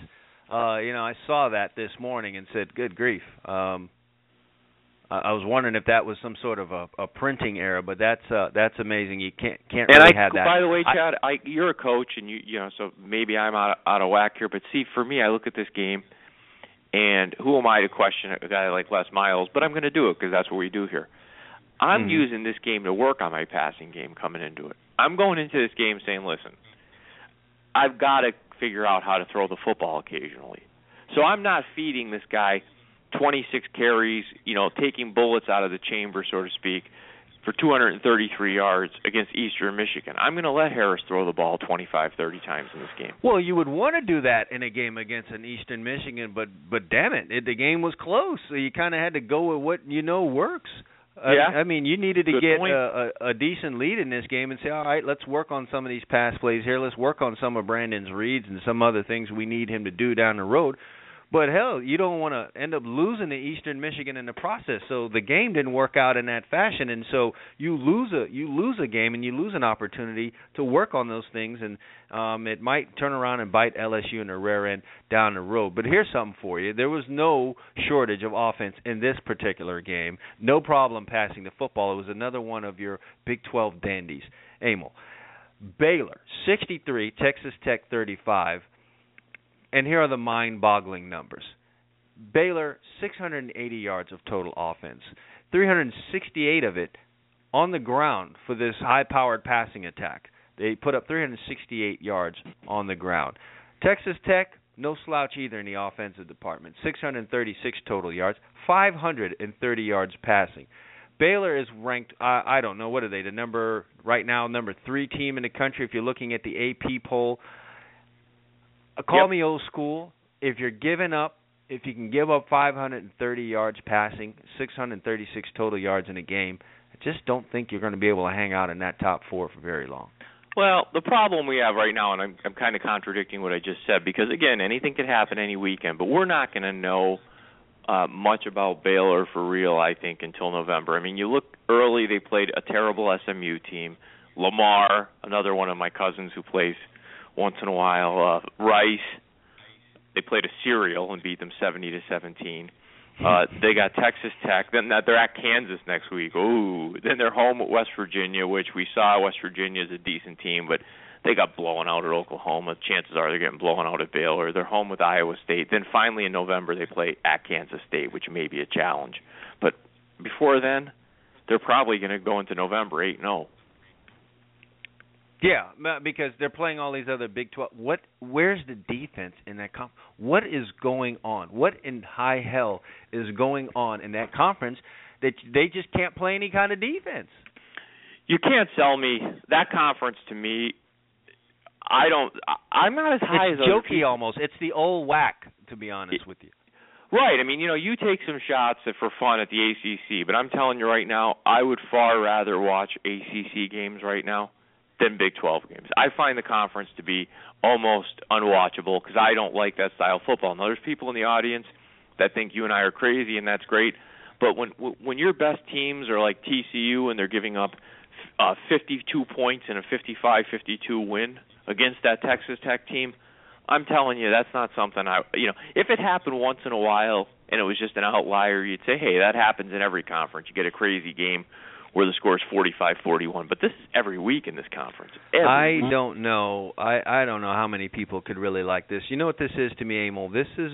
S1: uh you know, I saw that this morning and said, "Good grief." Um I I was wondering if that was some sort of a, a printing error, but that's uh that's amazing. You can't can't
S2: And
S1: really
S2: I,
S1: have that.
S2: by the way,
S1: I-
S2: Chad, I, you're a coach, and you you know, so maybe I'm out out of whack here. But see, for me, I look at this game, and who am I to question a guy like Les Miles? But I'm going to do it because that's what we do here. I'm
S1: Mhm.
S2: using this game to work on my passing game coming into it. I'm going into this game saying, listen, I've got to figure out how to throw the football occasionally. So I'm not feeding this guy 26 carries, you know, taking bullets out of the chamber, so to speak, for 233 yards against Eastern Michigan. I'm going to let Harris throw the ball 25, 30 times in this game.
S1: Well, you would want to do that in a game against an Eastern Michigan, but but damn it, it the game was close, so you kind of had to go with what you know works. Uh,
S2: Yeah.
S1: I mean, you needed to
S2: Good
S1: get a, a, a decent lead in this game and say, all right, let's work on some of these pass plays here. Let's work on some of Brandon's reads and some other things we need him to do down the road. But hell, you don't want to end up losing to Eastern Michigan in the process. So the game didn't work out in that fashion, and so you lose a you lose a game and you lose an opportunity to work on those things, and um, it might turn around and bite LSU in the rear end down the road. But here's something for you: there was no shortage of offense in this particular game. No problem passing the football. It was another one of your Big 12 dandies. Emil, Baylor 63, Texas Tech 35 and here are the mind-boggling numbers. Baylor 680 yards of total offense, 368 of it on the ground for this high-powered passing attack. They put up 368 yards on the ground. Texas Tech no slouch either in the offensive department. 636 total yards, 530 yards passing. Baylor is ranked. I, I don't know what are they? The number right now, number three team in the country. If you're looking at the AP poll, call
S2: Yep.
S1: me old school. If you're giving up, if you can give up 530 yards passing, 636 total yards in a game, I just don't think you're going to be able to hang out in that top four for very long.
S2: Well, the problem we have right now, and I'm, I'm kind of contradicting what I just said, because again, anything could happen any weekend, but we're not going to know uh, much about Baylor for real, I think, until November. I mean, you look early; they played a terrible SMU team. Lamar, another one of my cousins who plays once in a while. Uh, Rice, they played a serial and beat them 70 to 17. Uh, they got Texas Tech. Then they're at Kansas next week. Ooh. Then they're home at West Virginia, which we saw West Virginia is a decent team, but they got blown out at Oklahoma. Chances are they're getting blown out at Baylor. They're home with Iowa State. Then finally in November they play at Kansas State, which may be a challenge. But before then, they're probably going to go into November 8-0.
S1: Yeah, because they're playing all these other Big 12. What where's the defense in that conf? What is going on? What in high hell is going on in that conference that they just can't play any kind of defense?
S2: You can't sell me that conference to me. I don't. I'm not as high
S1: It's
S2: as
S1: jokey almost. It's the old WAC, to be honest with you.
S2: Right. I mean, you know, you take some shots for fun at the ACC, but I'm telling you right now, I would far rather watch ACC games right now than Big 12 games. I find the conference to be almost unwatchable because I don't like that style of football. Now, there's people in the audience that think you and I are crazy, and that's great. But when when your best teams are like TCU and they're giving up uh, 52 points in a 55-52 win against that Texas Tech team, I'm telling you that's not something I you know if it happened once in a while and it was just an outlier you'd say hey that happens in every conference you get a crazy game where the score is 45-41 but this is every week in this conference every
S1: I
S2: week.
S1: don't know. I I don't know how many people could really like this. You know what this is to me, Emil? This is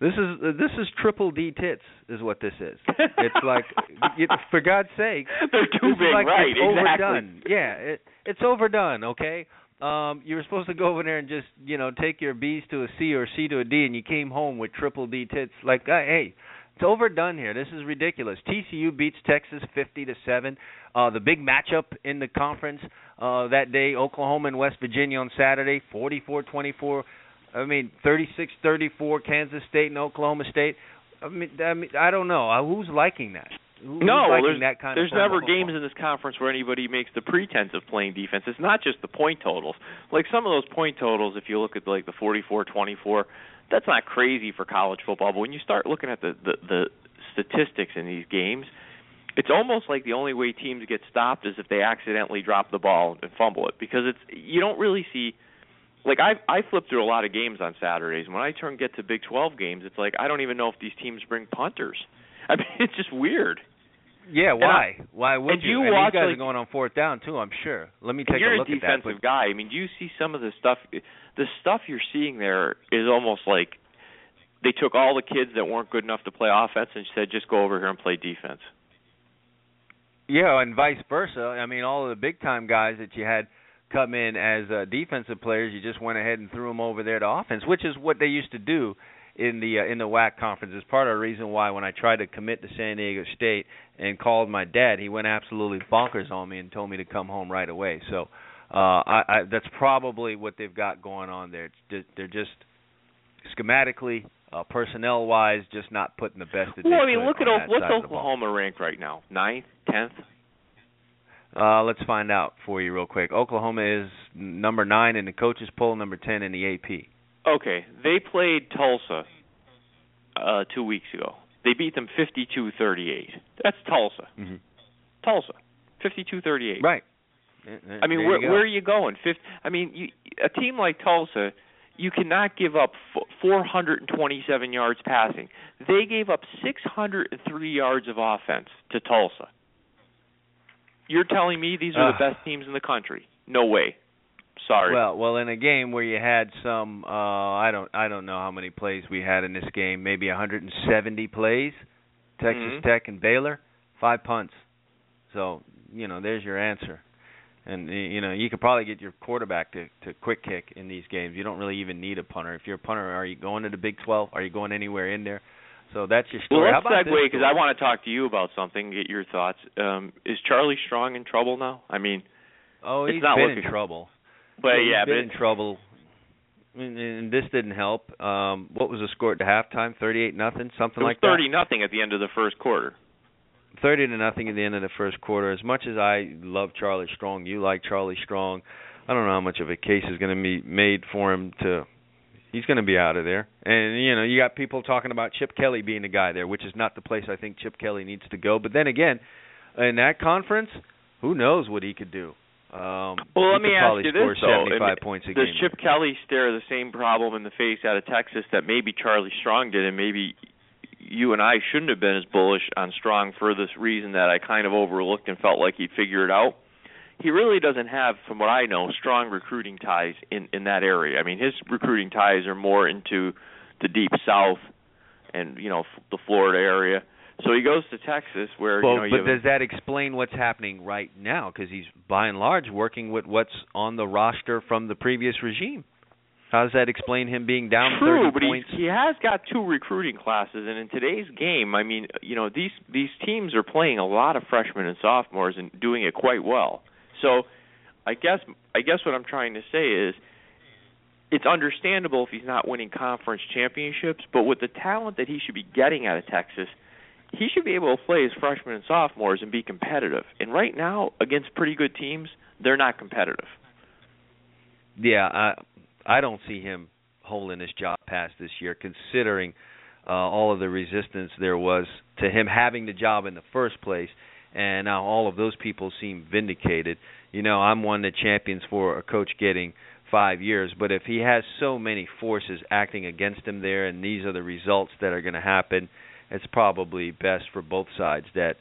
S1: this is this is triple D tits is what this is. It's like you, for God's sake,
S2: they're too big
S1: like
S2: right
S1: it's
S2: exactly
S1: overdone. Yeah, it, it's overdone. Okay. Um, you were supposed to go over there and just you know take your B's to a C or C to a D, and you came home with triple D tits. Like, uh, hey, it's overdone here. This is ridiculous. TCU beats Texas fifty to seven. Uh, the big matchup in the conference uh, that day, Oklahoma and West Virginia on Saturday, forty-four twenty-four. I mean, thirty-six thirty-four. Kansas State and Oklahoma State. I mean, I mean, I don't know. Uh, Who's liking that? Who's
S2: No,
S1: liking
S2: there's,
S1: that kind of
S2: never
S1: football?
S2: games in this conference where anybody makes the pretense of playing defense. It's not just the point totals. Like some of those point totals, if you look at like the 44-24, that's not crazy for college football. But when you start looking at the the, the statistics in these games, it's almost like the only way teams get stopped is if they accidentally drop the ball and fumble it because it's you don't really see like I I flip through a lot of games on Saturdays. When I turn get to Big 12 games, it's like I don't even know if these teams bring punters. I mean, it's just weird.
S1: Yeah,
S2: And I-
S1: why? why would you?
S2: you
S1: and
S2: watch,
S1: these guys
S2: like-
S1: are going on fourth down too. I'm sure. Let me take a look at that.
S2: You're
S1: a defensive
S2: guy. I mean, do you see some of the stuff? The stuff you're seeing there is almost like they took all the kids that weren't good enough to play offense and said, "Just go over here and play defense."
S1: Yeah, and vice versa. I mean, all of the big time guys that you had come in as uh, defensive players, you just went ahead and threw them over there to offense, which is what they used to do in the uh, in the WAC conference. It's part of the reason why when I tried to commit to San Diego State and called my dad, he went absolutely bonkers on me and told me to come home right away. So uh, I, I, that's probably what they've got going on there. They're just schematically, uh, personnel wise, just not putting the best that
S2: Well, I mean, look at
S1: on
S2: O-
S1: that
S2: what's
S1: side of the ball.
S2: Oklahoma ranked right now? Ninth, tenth.
S1: Uh, let's find out for you real quick. Oklahoma is number nine in the coaches poll, number ten in the AP.
S2: Okay, they played Tulsa uh two weeks ago. They beat them 52-38. That's Tulsa.
S1: Mm-hmm.
S2: Tulsa, 52-38.
S1: Right.
S2: I mean, where where are you going? Fifth. I mean, you, a team like Tulsa, you cannot give up f- 427 yards passing. They gave up 603 yards of offense to Tulsa. You're telling me these are the best teams in the country? No way. Sorry.
S1: Well, well, in a game where you had some, uh, I don't, I don't know how many plays we had in this game. Maybe 170 plays. Texas
S2: Mhm.
S1: Tech and Baylor, five punts. So you know, there's your answer. And you know, you could probably get your quarterback to to quick kick in these games. You don't really even need a punter. If you're a punter, are you going to the Big 12? Are you going anywhere in there? So that's your
S2: well,
S1: story. How
S2: let's segue because? I want to talk to you about something. Get your thoughts. Um, is Charlie Strong in trouble now? I mean,
S1: Oh,
S2: It's
S1: he's
S2: not
S1: been
S2: looking-
S1: in trouble.
S2: but
S1: he's
S2: yeah,
S1: been
S2: but
S1: in trouble. And, and this didn't help. Um, what was the score at the halftime? Thirty-eight nothing, something like that.
S2: 30 nothing at the end of the first quarter.
S1: Thirty to nothing at the end of the first quarter. As much as I love Charlie Strong, you like Charlie Strong. I don't know how much of a case is going to be made for him to. He's going to be out of there, and you know you got people talking about Chip Kelly being the guy there, which is not the place I think Chip Kelly needs to go. But then again, in that conference, who knows what he could do? Um,
S2: Well, let me ask you this though: I mean,
S1: points a
S2: does. Chip Kelly stare the same problem in the face out of Texas that maybe Charlie Strong did, and maybe you and I shouldn't have been as bullish on Strong for this reason that I kind of overlooked and felt like he'd figure it out. He really doesn't have, from what I know, strong recruiting ties in in that area. I mean, his recruiting ties are more into the deep South and you know f- the Florida area. So he goes to Texas, where
S1: well,
S2: you know you
S1: but does that explain what's happening right now? Because he's by and large working with what's on the roster from the previous regime. How does that explain him being down
S2: True,
S1: 30
S2: but
S1: points?
S2: he he has got two recruiting classes, and in today's game, I mean, you know, these these teams are playing a lot of freshmen and sophomores and doing it quite well. So, I guess I guess what I'm trying to say is, it's understandable if he's not winning conference championships, but with the talent that he should be getting out of Texas, he should be able to play his freshmen and sophomores and be competitive. And right now, against pretty good teams, they're not competitive.
S1: Yeah, I I don't see him holding his job past this year, considering uh, all of the resistance there was to him having the job in the first place, and now all of those people seem vindicated. You know, I'm one that champions for a coach getting five years, but if he has so many forces acting against him there, and these are the results that are going to happen, it's probably best for both sides that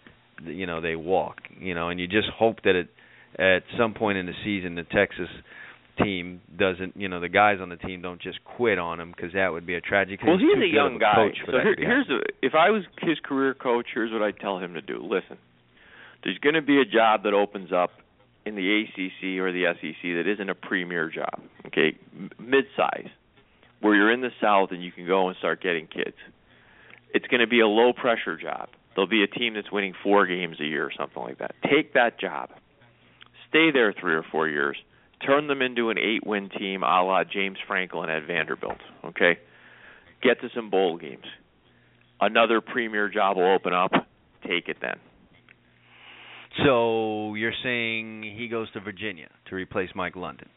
S1: you know they walk. You know, and you just hope that it at some point in the season the Texas team doesn't, you know, the guys on the team don't just quit on him because that would be a tragic.
S2: Well, he's
S1: too
S2: a young
S1: of
S2: guy. So here, here's a, if I was his career coach, here's what I'd tell him to do. Listen, there's going to be a job that opens up in the ACC or the SEC that isn't a premier job. Okay, mid-size, where you're in the South and you can go and start getting kids. It's going to be a low-pressure job. There'll be a team that's winning four games a year or something like that. Take that job. Stay there three or four years. Turn them into an eight-win team, a la James Franklin at Vanderbilt. Okay, get to some bowl games. Another premier job will open up. Take it then.
S1: So you're saying he goes to Virginia to replace Mike London?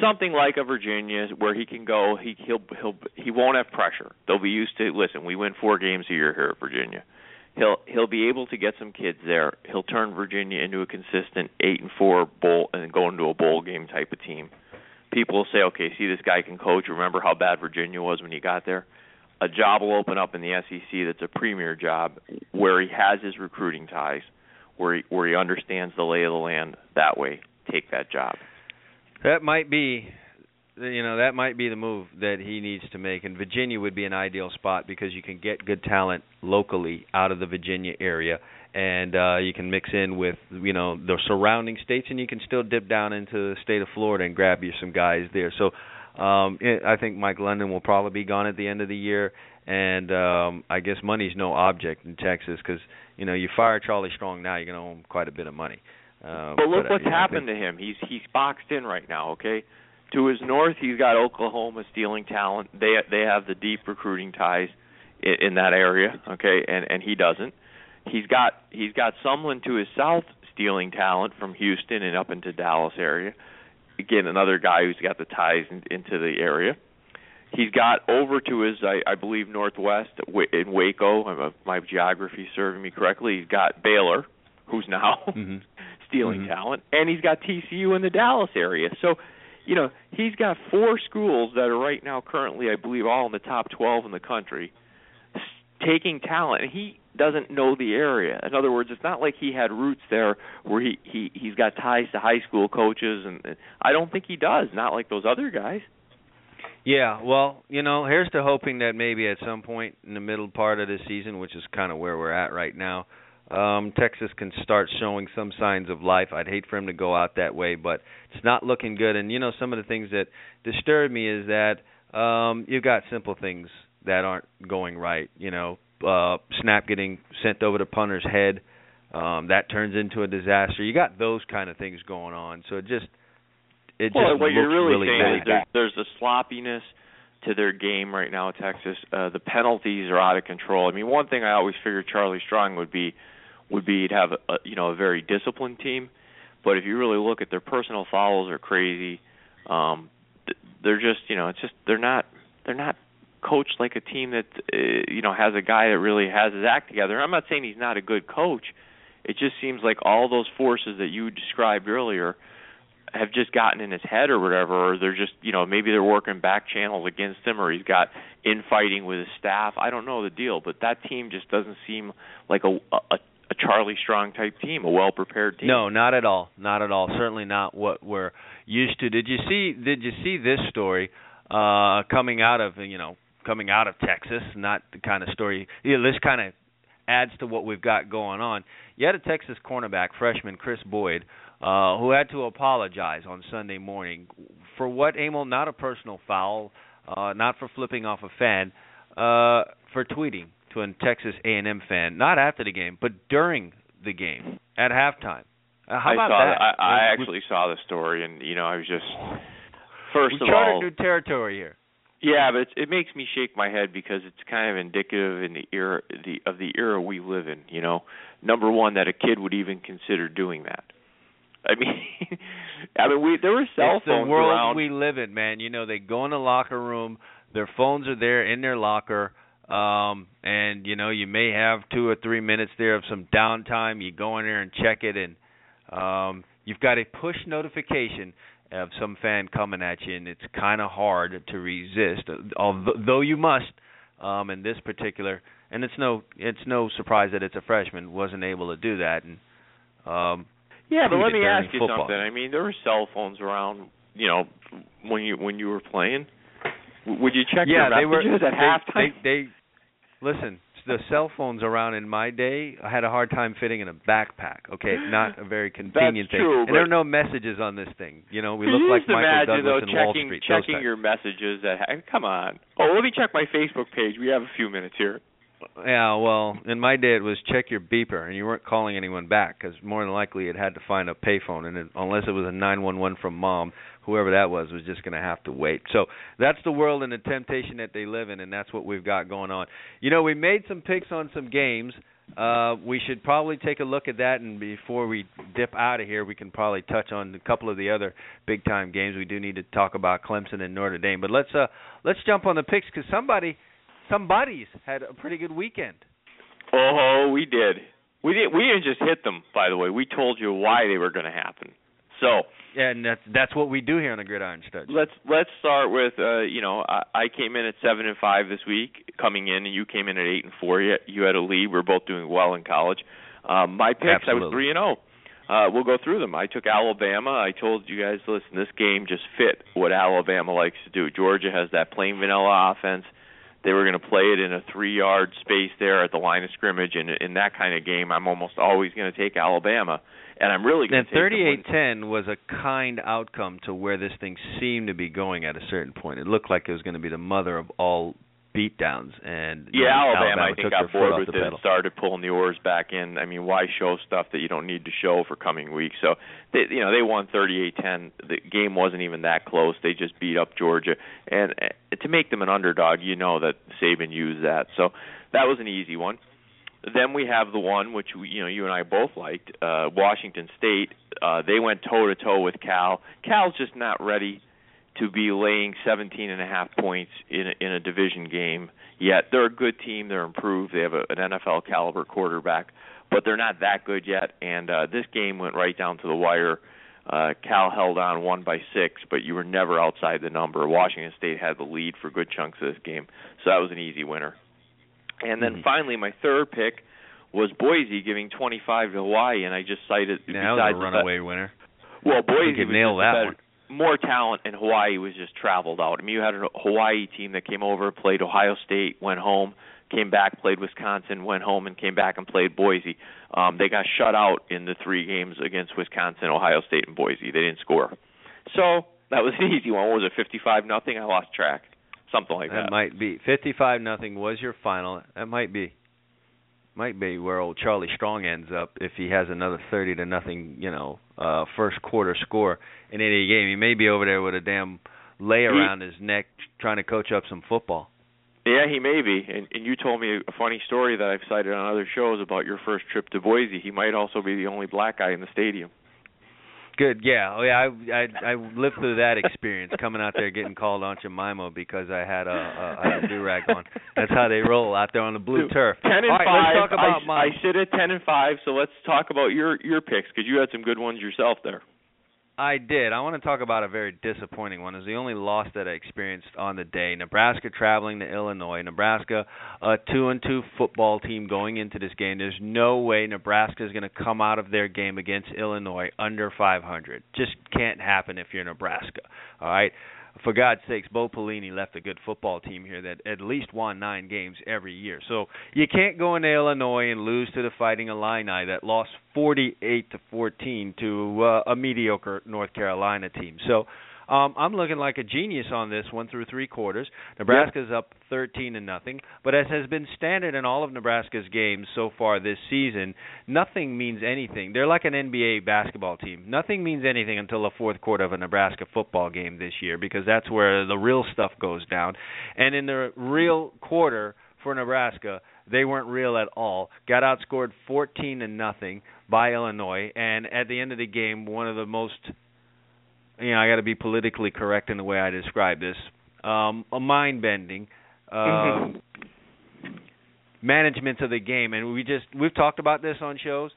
S2: Something like a Virginia where he can go. He he'll he'll he won't have pressure. They'll be used to. Listen, we win four games a year here at Virginia. He'll he'll be able to get some kids there. He'll turn Virginia into a consistent eight and four bowl and go into a bowl game type of team. People will say, okay, see this guy can coach. Remember how bad Virginia was when he got there? A job will open up in the SEC that's a premier job where he has his recruiting ties, where he where he understands the lay of the land that way. Take that job.
S1: That might be, you know, that might be the move that he needs to make. And Virginia would be an ideal spot because you can get good talent locally out of the Virginia area, and uh, you can mix in with, you know, the surrounding states, and you can still dip down into the state of Florida and grab you some guys there. So. Um, I think Mike London will probably be gone at the end of the year, and um, I guess money's no object in Texas because you know you fire Charlie Strong now, you're going to owe him quite a bit of money. Uh,
S2: But look
S1: uh,
S2: what's
S1: yeah,
S2: happened
S1: think-
S2: to him. He's he's boxed in right now. Okay, to his north, he's got Oklahoma stealing talent. They they have the deep recruiting ties in, in that area. Okay, and and he doesn't. He's got he's got Sumlin to his south stealing talent from Houston and up into Dallas area. Again, another guy who's got the ties in, into the area. He's got over to his, I, I believe, northwest in Waco. I'm My geography serving me correctly. He's got Baylor, who's now
S1: Mhm.
S2: stealing
S1: Mhm.
S2: talent, and he's got TCU in the Dallas area. So, you know, he's got four schools that are right now currently, I believe, all in the top 12 in the country, taking talent, and he doesn't know the area. In other words, it's not like he had roots there where he he he's got ties to high school coaches, and I don't think he does. Not like those other guys.
S1: Yeah, well, you know, here's to hoping that maybe at some point in the middle part of this season, which is kind of where we're at right now, um, Texas can start showing some signs of life. I'd hate for him to go out that way, but it's not looking good. And you know, some of the things that disturb me is that um, you've got simple things that aren't going right. You know, uh, snap getting sent over the punter's head, um, that turns into a disaster. You got those kind of things going on, so it just it
S2: well,
S1: just
S2: what
S1: looks
S2: you're really,
S1: really
S2: saying is
S1: bad.
S2: there's, there's a sloppiness to their game right now Texas. Uh, the penalties are out of control. I mean, one thing I always figured Charlie Strong would be would be to have a, you know a very disciplined team, but if you really look at their personal fouls are crazy. Um, they're just you know it's just they're not they're not coached like a team that uh, you know has a guy that really has his act together. I'm not saying he's not a good coach. It just seems like all those forces that you described earlier have just gotten in his head or whatever, or they're just you know maybe they're working back channels against him, or he's got infighting with his staff. I don't know the deal, but that team just doesn't seem like a a, a Charlie Strong type team, a well prepared team.
S1: No, not at all. Not at all. Certainly not what we're used to. Did you see did you see this story uh coming out of, you know, coming out of Texas, not the kind of story you know, this kind of adds to what we've got going on. You had a Texas cornerback, freshman Chris Boyd, uh, who had to apologize on Sunday morning for what Emil, not a personal foul, uh, not for flipping off a fan, uh, for tweeting to a Texas A&M fan, not after the game, but during the game at halftime. Uh, how
S2: I
S1: about
S2: saw
S1: that?
S2: I, I
S1: We-
S2: actually saw the story, and you know, I was just first
S1: we
S2: of
S1: charted
S2: all,
S1: new territory here.
S2: yeah, but it's, it makes me shake my head because it's kind of indicative in the era the of the era we live in. You know, number one, that a kid would even consider doing that. I mean, I mean, we there were cell
S1: it's
S2: phones
S1: the world
S2: around.
S1: we live in, man. You know, they go in the locker room, their phones are there in their locker, um, and you know, you may have two or three minutes there of some downtime. You go in there and check it, and um, you've got a push notification of some fan coming at you, and it's kind of hard to resist, although you must. Um, in this particular, and it's no, it's no surprise that it's a freshman wasn't able to do that, and um,
S2: Yeah, but let me ask you
S1: football.
S2: something. I mean, there were cell phones around, you know, when you when you were playing. Would you check
S1: yeah,
S2: your
S1: they were
S2: messages at
S1: they,
S2: halftime?
S1: They, they listen. The cell phones around in my day, I had a hard time fitting in a backpack. Okay, not a very convenient thing.
S2: true,
S1: and there are no messages on this thing. You know, we look like Michael
S2: imagine,
S1: Douglas
S2: though,
S1: and Wall
S2: checking,
S1: Street. those
S2: Checking your messages at come on. Oh, let me check my Facebook page. We have a few minutes here.
S1: Yeah, well, in my day it was check your beeper, and you weren't calling anyone back because more than likely it had to find a payphone, and it, unless it was a 911 from mom, whoever that was was just going to have to wait. So that's the world and the temptation that they live in, and that's what we've got going on. You know, we made some picks on some games. Uh, we should probably take a look at that, and before we dip out of here, we can probably touch on a couple of the other big time games. We do need to talk about Clemson and Notre Dame, but let's uh, let's jump on the picks because somebody somebody's had a pretty good weekend.
S2: Oh, we did. We did. We didn't just hit them. By the way, we told you why they were going to happen. So
S1: And that's that's what we do here on the Gridiron Studs.
S2: let's let's start with uh, you know I, I came in at seven and five this week coming in, and you came in at eight and four. You, you had a lead. We're both doing well in college. Um, my picks, I was three and zero. Uh, we'll go through them. I took Alabama. I told you guys, listen, this game just fit what Alabama likes to do. Georgia has that plain vanilla offense. They were going to play it in a three-yard space there at the line of scrimmage, and in that kind of game, I'm almost always going to take Alabama, and I'm really going to take when-
S1: 38-10 was a kind outcome to where this thing seemed to be going at a certain point. It looked like it was going to be the mother of all beatdowns, and you
S2: Yeah,
S1: know,
S2: Alabama, I think got bored with it
S1: pedal.
S2: and started pulling the oars back in. I mean, why show stuff that you don't need to show for coming weeks? So, they, you know, they won 38-10. The game wasn't even that close. They just beat up Georgia, and uh, to make them an underdog, you know that Saban used that. So that was an easy one. Then we have the one which we, you know you and I both liked, uh, Washington State. Uh, they went toe to toe with Cal. Cal's just not ready to be laying 17 and a half points in a, in a division game yet. They're a good team. They're improved. They have a, an NFL caliber quarterback, but they're not that good yet. And uh, this game went right down to the wire. Uh, Cal held on one by six, but you were never outside the number. Washington State had the lead for good chunks of this game, so that was an easy winner. And then
S1: Mhm.
S2: finally, my third pick was Boise giving 25 to Hawaii, and I just cited besides
S1: was a
S2: the-
S1: runaway winner.
S2: well, Boise
S1: could
S2: was
S1: nail that
S2: better-
S1: one.
S2: More talent, and Hawaii was just traveled out. I mean, you had a Hawaii team that came over, played Ohio State, went home, came back, played Wisconsin, went home, and came back and played Boise. Um, they got shut out in the three games against Wisconsin, Ohio State, and Boise. They didn't score, so that was an easy one. What was it fifty-five nothing? I lost track, something like
S1: that
S2: that.
S1: might be 55 nothing was your final. That might be might be where old Charlie Strong ends up if he has another 30 to nothing, you know, uh first quarter score in any game. He may be over there with a damn lei around his neck trying to coach up some football.
S2: Yeah, he may be. And, and you told me a funny story that I've cited on other shows about your first trip to Boise. He might also be the only black guy in the stadium.
S1: Good, yeah, oh yeah. I I I lived through that experience coming out there getting called Aunt Jemima because I had a, a I had a do rag on. That's how they roll out there on the blue turf.
S2: Ten and
S1: All right,
S2: five.
S1: let's talk about
S2: I,
S1: mine.
S2: I sit at ten and five. So let's talk about your your picks because you had some good ones yourself there.
S1: I did. I want to talk about a very disappointing one. It was the only loss that I experienced on the day. Nebraska traveling to Illinois. Nebraska, a two and two football team going into this game. There's no way Nebraska is going to come out of their game against Illinois under 500. Just can't happen if you're Nebraska. All right. For God's sakes, Bo Pelini left a good football team here that at least won nine games every year. So you can't go into Illinois and lose to the Fighting Illini that lost 48 to 14 to uh, a mediocre North Carolina team. So um, I'm looking like a genius on this one through three quarters. Nebraska's up 13 to nothing, but as has been standard in all of Nebraska's games so far this season, nothing means anything. They're like an NBA basketball team. Nothing means anything until the fourth quarter of a Nebraska football game this year because that's where the real stuff goes down. And in the real quarter for Nebraska, they weren't real at all. Got outscored 14 to nothing by Illinois, and at the end of the game, one of the most you know, I got to be politically correct in the way I describe this. Um, a mind bending um, management of the game, and we just we've talked about this on shows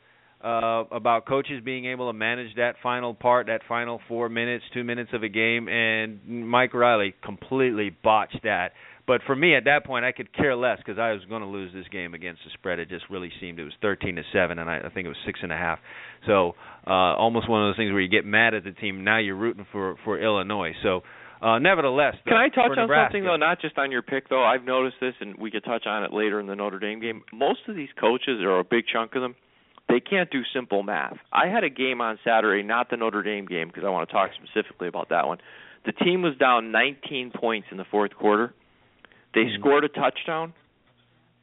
S1: uh, about coaches being able to manage that final part, that final four minutes, two minutes of a game, and Mike Riley completely botched that. But for me, at that point, I could care less because I was going to lose this game against the spread. It just really seemed it was 13 to seven, and I, I think it was six and a half. So uh, almost one of those things where you get mad at the team. Now you're rooting for for Illinois. So uh, nevertheless,
S2: Can I touch on something though, not just on your pick though? I've noticed this, and we could touch on it later in the Notre Dame game. Most of these coaches, or a big chunk of them, they can't do simple math. I had a game on Saturday, not the Notre Dame game, because I want to talk specifically about that one. The team was down 19 points in the fourth quarter. They
S1: Mhm.
S2: scored a touchdown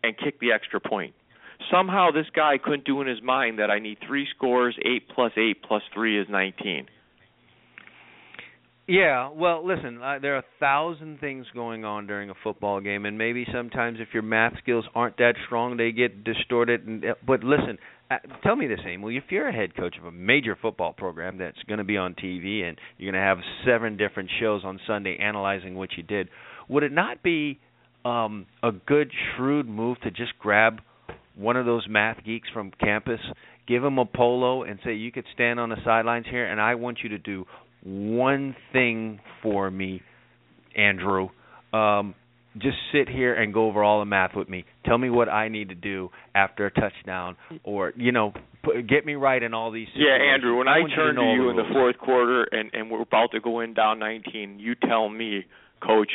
S2: and kicked the extra point. Somehow this guy couldn't do in his mind that I need three scores, eight plus eight plus three is 19.
S1: Yeah, well, listen, uh, there are a thousand things going on during a football game, and maybe sometimes if your math skills aren't that strong, they get distorted. And uh, but listen, uh, tell me this, Emil, if you're a head coach of a major football program that's going to be on TV and you're going to have seven different shows on Sunday analyzing what you did, would it not be um, a good, shrewd move to just grab one of those math geeks from campus, give him a polo, and say, "You could stand on the sidelines here, and I want you to do one thing for me, Andrew. Um, just sit here and go over all the math with me. Tell me what I need to do after a touchdown, or you know, put, get me right in all these.
S2: Yeah. Andrew, when
S1: I
S2: I turn to you in the fourth quarter and and we're about to go in down 19, you tell me, coach,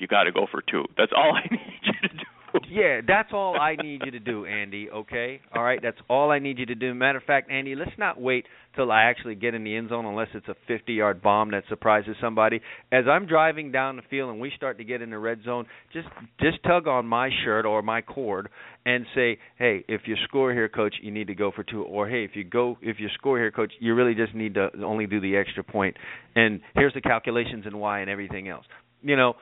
S2: you got to go for two. That's all I need you to do.
S1: Yeah, that's all I need you to do, Andy. Okay, all right. That's all I need you to do. Matter of fact, Andy, let's not wait till I actually get in the end zone unless it's a 50-yard bomb that surprises somebody. As I'm driving down the field and we start to get in the red zone, just just tug on my shirt or my cord and say, "Hey, if you score here, coach, you need to go for two. Or hey, if you go if you score here, coach, you really just need to only do the extra point. And here's the calculations and why and everything else. You know."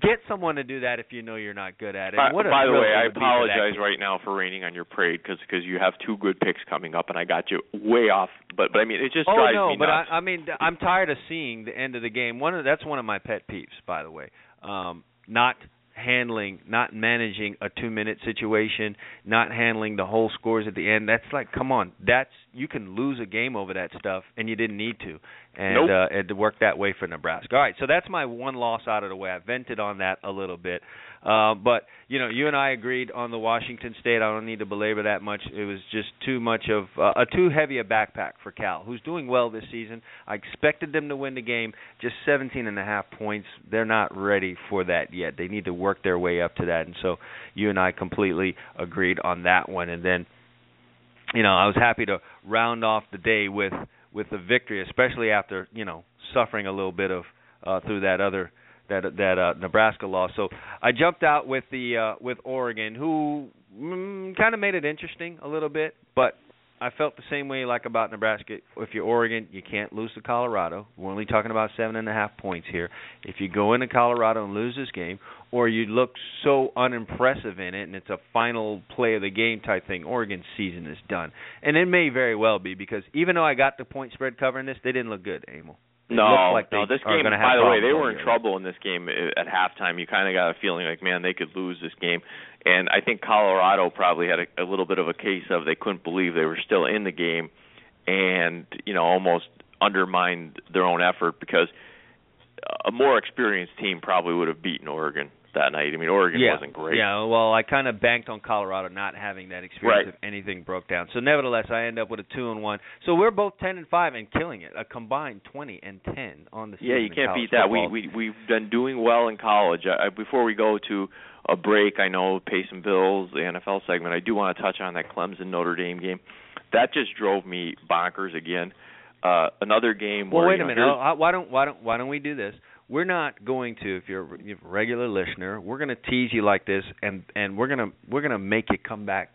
S1: Get someone to do that if you know you're not good at it.
S2: By,
S1: a
S2: by the way, I
S1: would be for that
S2: apologize right now for raining on your parade because because you have two good picks coming up, and I got you way off. But but I mean, it just
S1: oh
S2: drives
S1: no,
S2: me
S1: but
S2: nuts.
S1: I, I mean, I'm tired of seeing the end of the game. One of that's one of my pet peeves, by the way. Um, not handling, not managing a two-minute situation, not handling the whole scores at the end. That's like, come on, that's you can lose a game over that stuff, and you didn't need to. And
S2: Nope.
S1: uh, it worked that way for Nebraska. All right, so that's my one loss out of the way. I vented on that a little bit. Uh, but you know, you and I agreed on the Washington State. I don't need to belabor that much. It was just too much of uh, a too heavy a backpack for Cal, who's doing well this season. I expected them to win the game. Just 17 and a half points. They're not ready for that yet. They need to work their way up to that. And so you and I completely agreed on that one. And then, you know, I was happy to round off the day with with the victory, especially after you know suffering a little bit of uh, through that other that that uh, Nebraska loss. So I jumped out with the uh, with Oregon, who mm, kind of made it interesting a little bit, but I felt the same way like about Nebraska. If you're Oregon, you can't lose to Colorado. We're only talking about seven and a half points here. If you go into Colorado and lose this game, or you look so unimpressive in it, and it's a final play of the game type thing, Oregon's season is done. And it may very well be because even though I got the point spread covering this, they didn't look good, Emil. It
S2: no,
S1: like
S2: no. This game, by the way, they were in trouble in this game uh, at halftime. You kind of got a feeling like, man, they could lose this game. And I think Colorado probably had a, a little bit of a case of they couldn't believe they were still in the game, and you know almost undermined their own effort because a more experienced team probably would have beaten Oregon. That night. I mean, Oregon
S1: yeah.
S2: wasn't great.
S1: Yeah, well, I kind of banked on Colorado not having that experience
S2: Right.
S1: if anything broke down. So nevertheless, I end up with a two and one. So we're both ten and five and killing it. A combined twenty and ten on the season.
S2: Yeah, you can't beat that. We
S1: football.
S2: we we've been doing well in college. I, before we go to a break, I know pay some bills, the NFL segment. I do want to touch on that Clemson Notre Dame game. That just drove me bonkers again. Uh another game
S1: Well,
S2: where
S1: wait
S2: you
S1: a
S2: know,
S1: minute. Uh, Why don't why don't why don't we do this? We're not going to. If you're, if you're a regular listener, we're going to tease you like this, and and we're gonna we're gonna make you come back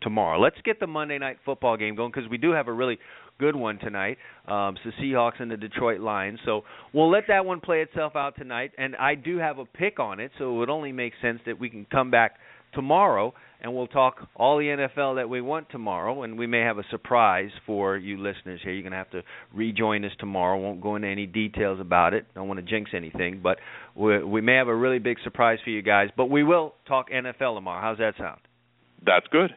S1: tomorrow. Let's get the Monday night football game going because we do have a really good one tonight. Um, it's the Seahawks and the Detroit Lions. So we'll let that one play itself out tonight. And I do have a pick on it, so it would only make sense that we can come back tomorrow and we'll talk all the NFL that we want tomorrow. And we may have a surprise for you listeners here. You're going to have to rejoin us tomorrow. Won't go into any details about it. Don't want to jinx anything, but we, we may have a really big surprise for you guys. But we will talk NFL tomorrow. How's that sound?
S2: That's good.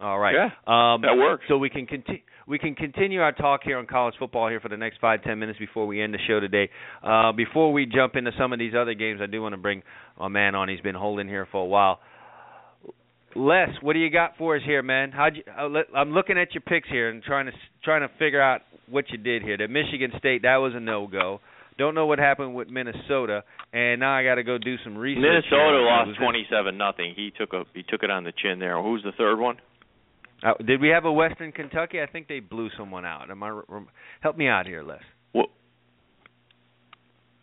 S1: All right.
S2: Yeah,
S1: um,
S2: that works.
S1: So we can continue. We can continue our talk here on college football here for the next five ten minutes before we end the show today. Uh, before we jump into some of these other games, I do want to bring a man on. He's been holding here for a while. Les, what do you got for us here, man? How'd you? Uh, let, I'm looking at your picks here and trying to trying to figure out what you did here. The Michigan State that was a no go. Don't know what happened with Minnesota, and now I got to go do some research.
S2: Minnesota
S1: It
S2: lost twenty-seven nothing. He took a he took it on the chin there. Who's the third one?
S1: Uh, did we have a Western Kentucky? I think they blew someone out. Am I? Help me out here, Les.
S2: Well,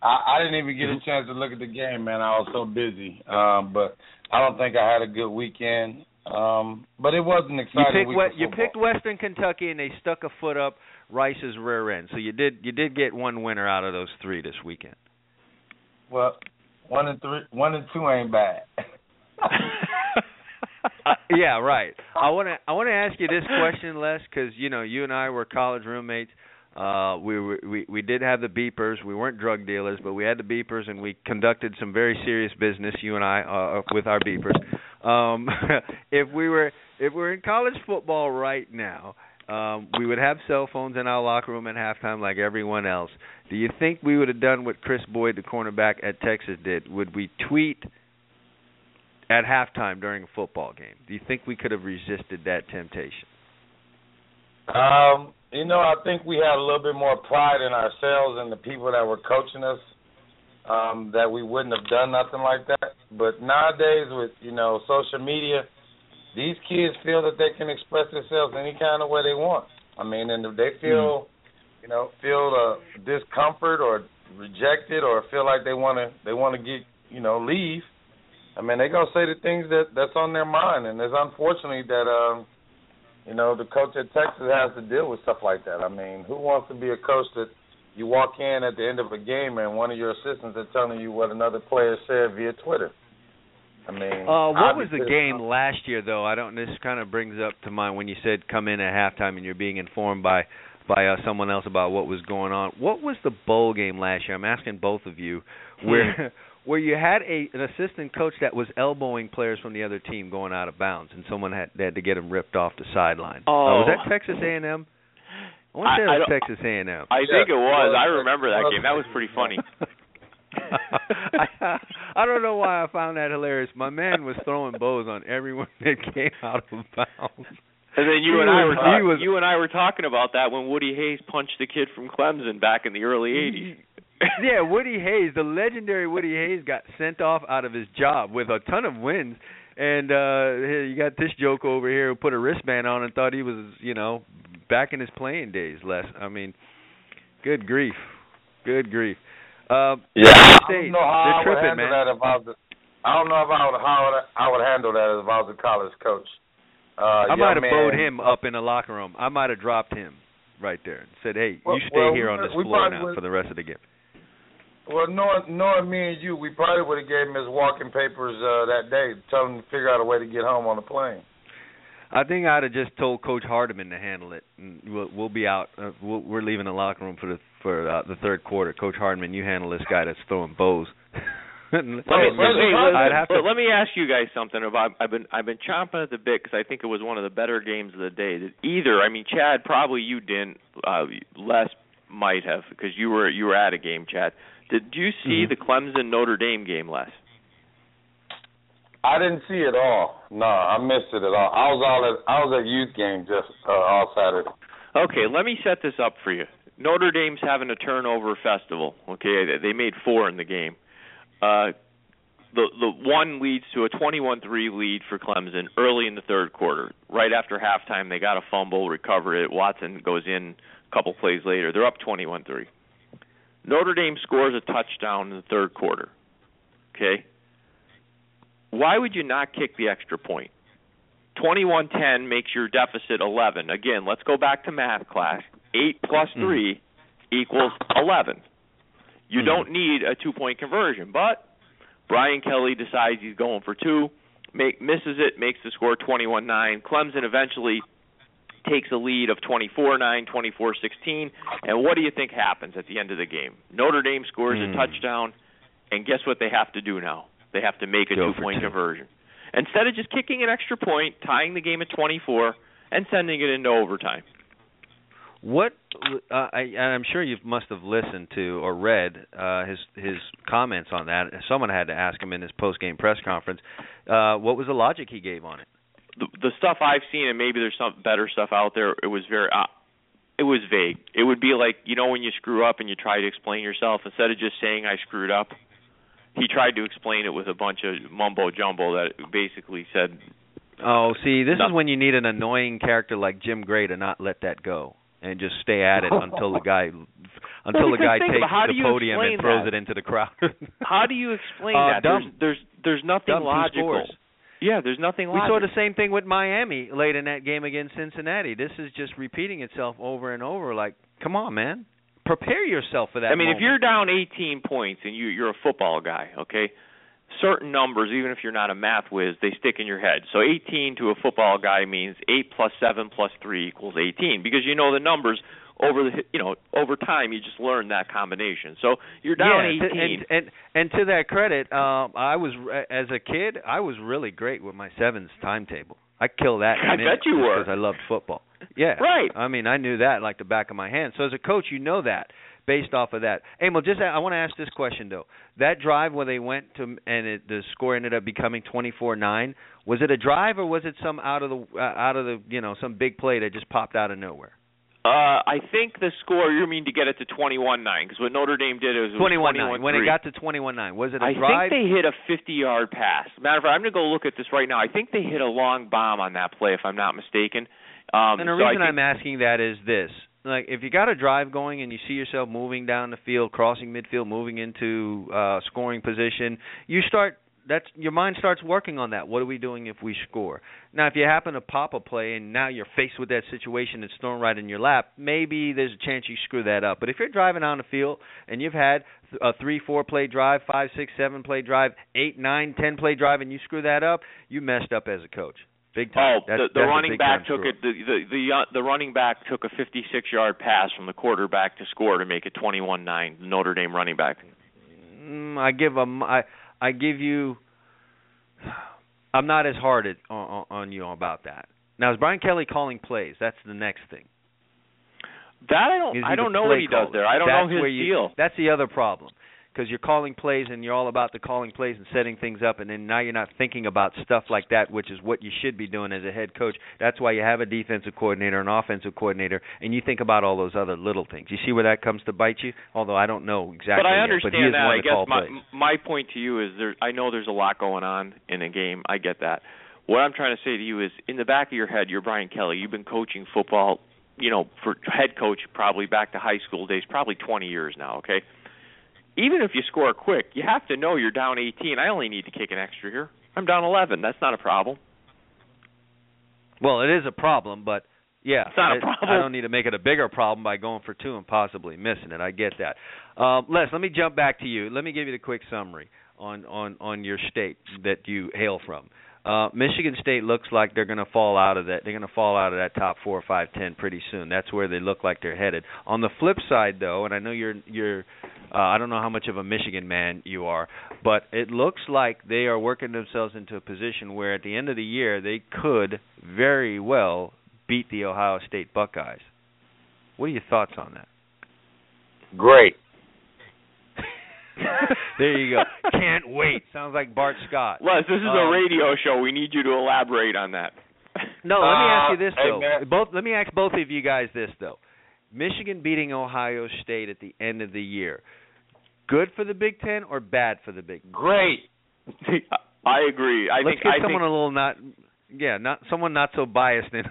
S4: I, I didn't even get a chance to look at the game, man. I was so busy. Um, but I don't think I had a good weekend. Um, but it was an
S1: You
S4: exciting
S1: picked
S4: week
S1: we- you picked Western Kentucky, and they stuck a foot up Rice's rear end. So you did you did get one winner out of those three this weekend.
S4: Well, one and three, one and two ain't bad.
S1: Uh, yeah, right. I want to I want to ask you this question, Les, because you know you and I were college roommates. Uh, we were we we did have the beepers. We weren't drug dealers, but we had the beepers, and we conducted some very serious business. You and I uh, with our beepers. Um, if we were if we're in college football right now, um, we would have cell phones in our locker room at halftime like everyone else. Do you think we would have done what Chris Boyd, the cornerback at Texas, did? Would we tweet at halftime during a football game? Do you think we could have resisted that temptation?
S4: Um, you know, I think we had a little bit more pride in ourselves and the people that were coaching us. Um, that we wouldn't have done nothing like that. But nowadays, with you know social media, these kids feel that they can express themselves any kind of way they want. I mean, and if they feel, you know, feel uh, discomfort or rejected or feel like they want to they want to get you know leave. I mean, they gonna say the things that that's on their mind, and it's unfortunately that um, you know, the coach at Texas has to deal with stuff like that. I mean, who wants to be a coach that you walk in at the end of a game and one of your assistants is telling you what another player said via Twitter? I mean,
S1: Uh, what was the game last year, though? I don't. This kind of brings up to mind when you said come in at halftime and you're being informed by by uh, someone else about what was going on. What was the bowl game last year? I'm asking both of you, where where you had a an assistant coach that was elbowing players from the other team going out of bounds, and someone had, they had to get him ripped off the sideline. Uh, was
S2: Oh.
S1: that Texas A&M? I want to say
S2: I
S1: it was
S2: don't-
S1: Texas A&M.
S2: I think it was. I remember that game. That was pretty funny.
S1: I, I don't know why I found that hilarious. My man was throwing bows on everyone that came out of bounds.
S2: And then you
S1: He
S2: and I were talk-
S1: was-
S2: you and I were talking about that when Woody Hayes punched the kid from Clemson back in the early '80s.
S1: yeah, Woody Hayes, the legendary Woody Hayes, got sent off out of his job with a ton of wins. And uh here you got this joke over here who put a wristband on and thought he was, you know, back in his playing days. Les, I mean, good grief, good grief. Uh,
S2: Yeah.
S4: I don't know how I would
S1: tripping,
S4: handle
S1: man.
S4: that if I was. A, I don't know if I would how I would, handle that if I was a college coach. Uh,
S1: I might have
S4: young
S1: bowed him up in the locker room. I might have dropped him right there and said, "Hey,
S4: Well-
S1: you stay
S4: well,
S1: here on this
S4: we
S1: floor now
S4: would-
S1: for the rest of the game."
S4: Well, knowing knowing me and you, we probably would have gave him his walking papers uh, that day, tell him to figure out a way to get home on the plane.
S1: I think I'd have just told Coach Hardiman to handle it, we'll, we'll be out. Uh, we'll, we're leaving the locker room for the for uh, the third quarter. Coach Hardiman, you handle this guy that's throwing bows.
S2: Let me,
S4: Well,
S2: let,
S4: well,
S2: me,
S4: well,
S2: let,
S1: I'd have to.
S2: let- let me ask you guys something about. I've been I've been chomping at the bit because I think it was one of the better games of the day. That either I mean, Chad, probably you didn't. Uh, Les might have because you were you were at a game, Chad. Did you see
S1: Mhm.
S2: the Clemson Notre Dame game, Les?
S4: I didn't see it at all. No, I missed it at all. I was all at I was at youth game just uh, all Saturday.
S2: Okay, let me set this up for you. Notre Dame's having a turnover festival. Okay, they- they made four in the game. Uh, the the one leads to a 21-3 lead for Clemson early in the third quarter. Right after halftime, they got a fumble, recover it. Watson goes in a couple plays later. They're up 21-3. Notre Dame scores a touchdown in the third quarter. Okay. Why would you not kick the extra point? 21-10 makes your deficit 11. Again, let's go back to math class. 8 plus 3 equals 11. You
S1: Mhm.
S2: don't need a two-point conversion, but Brian Kelly decides he's going for two, make, misses it, makes the score 21-9. Clemson eventually takes a lead of 24-9, 24-16, and what do you think happens at the end of the game? Notre Dame scores
S1: Hmm.
S2: a touchdown, and guess what they have to do now? They have to make a
S1: Go
S2: two-point
S1: two.
S2: conversion. Instead of just kicking an extra point, tying the game at 24, and sending it into overtime.
S1: What uh, I, and I'm sure you must have listened to or read uh, his his comments on that. Someone had to ask him in his post game press conference. Uh, what was the logic he gave on it?
S2: The, the stuff I've seen, and maybe there's some better stuff out there. It was very, uh, it was vague. It would be like you know when you screw up and you try to explain yourself instead of just saying I screwed up. He tried to explain it with a bunch of mumbo jumbo that basically said,
S1: Oh, see, this is when you need an annoying character like Jim Gray to not let that go and just stay at it until the guy until the guy takes the podium and throws
S2: that?
S1: it into the crowd.
S2: "How do you explain
S1: Uh,
S2: that?
S1: dumb.
S2: There's, there's, there's nothing
S1: Dumb,
S2: logical."
S1: Scores.
S2: Yeah, there's nothing
S1: We saw the same thing with Miami late in that game against Cincinnati. This is just repeating itself over and over. Like, come on, man, prepare yourself for that.
S2: I mean, if you're down 18 points and you you're a football guy, okay, certain numbers, even if you're not a math whiz, they stick in your head. So 18 to a football guy means 8 plus 7 plus 3 equals 18 because you know the numbers over the you know over time you just learn that combination. So you're down
S1: yeah,
S2: 18.
S1: and and and to that credit, um, I was as a kid, I was really great with my sevens timetable. I kill that.
S2: I bet you were.
S1: because I loved football. Yeah,
S2: Right.
S1: I mean, I knew that like the back of my hand. So as a coach, you know that based off of that. Emil, just I want to ask this question though. That drive where they went to and it, the score ended up becoming twenty four nine. Was it a drive or was it some out of the uh, out of the you know some big play that just popped out of nowhere?
S2: Uh, I think the score you mean to get it to 21-9 because what Notre Dame did was
S1: Twenty one nine. When it got to twenty one nine, was it a
S2: I
S1: drive?
S2: I think they hit a 50-yard pass. Matter of fact, I'm going to go look at this right now. I think they hit a long bomb on that play, if I'm not mistaken. Um,
S1: and the
S2: so
S1: reason
S2: think-
S1: I'm asking that is this: like, if you got a drive going and you see yourself moving down the field, crossing midfield, moving into uh scoring position, you start. That's your mind starts working on that. What are we doing if we score? Now, if you happen to pop a play and now you're faced with that situation that's thrown right in your lap, maybe there's a chance you screw that up. But if you're driving on the field and you've had a three, four play drive, five, six, seven play drive, eight, nine, ten play drive, and you screw that up, you messed up as a coach. Big time.
S2: Oh,
S1: That's,
S2: the, the
S1: that's
S2: running back took it. The the the, uh, the running back took a 56-yard pass from the quarterback to score to make it 21-9. Notre Dame running back.
S1: Mm, I give them. I I give you. I'm not as hard at, on, on you about that. Now is Brian Kelly calling plays? That's the next thing.
S2: That I don't. I don't know what he does there. I don't
S1: that's
S2: know his
S1: you,
S2: deal.
S1: That's the other problem. Because you're calling plays and you're all about the calling plays and setting things up, and then now you're not thinking about stuff like that, which is what you should be doing as a head coach. That's why you have a defensive coordinator, an offensive coordinator, and you think about all those other little things. You see where that comes to bite you? Although I don't know exactly.
S2: but I
S1: yet,
S2: understand
S1: but he is
S2: that. I guess my
S1: plays.
S2: my point to you is there. I know there's a lot going on in a game. I get that. What I'm trying to say to you is, in the back of your head, you're Brian Kelly. You've been coaching football, you know, for head coach probably back to high school days, probably 20 years now. Okay. Even if you score quick, you have to know you're down 18. I only need to kick an extra here. I'm down 11. That's not a problem.
S1: Well, it is a problem, but yeah,
S2: It's not a problem.
S1: I don't need to make it a bigger problem by going for two and possibly missing it. I get that. Um, Les, let me jump back to you. Let me give you the quick summary on on on your state that you hail from. Uh, Michigan State looks like they're going to fall out of that. They're going to fall out of that top four, five, ten pretty soon. That's where they look like they're headed. On the flip side, though, and I know you're you're, uh, I don't know how much of a Michigan man you are, but it looks like they are working themselves into a position where at the end of the year they could very well beat the Ohio State Buckeyes. What are your thoughts on that?
S4: Great.
S1: there you go. Can't wait. Sounds like Bart Scott.
S2: Les, this is
S1: Um,
S2: a radio show. We need you to elaborate on that.
S1: No, let me ask you
S4: Uh,
S1: this
S4: hey,
S1: though.
S4: man.
S1: Both let me ask both of you guys this though. Michigan beating Ohio State at the end of the year. Good for the Big 10 or bad for the Big?
S4: Great.
S2: I agree. I
S1: Let's
S2: think
S1: get
S2: I
S1: someone
S2: think
S1: a little not yeah, not someone not so biased in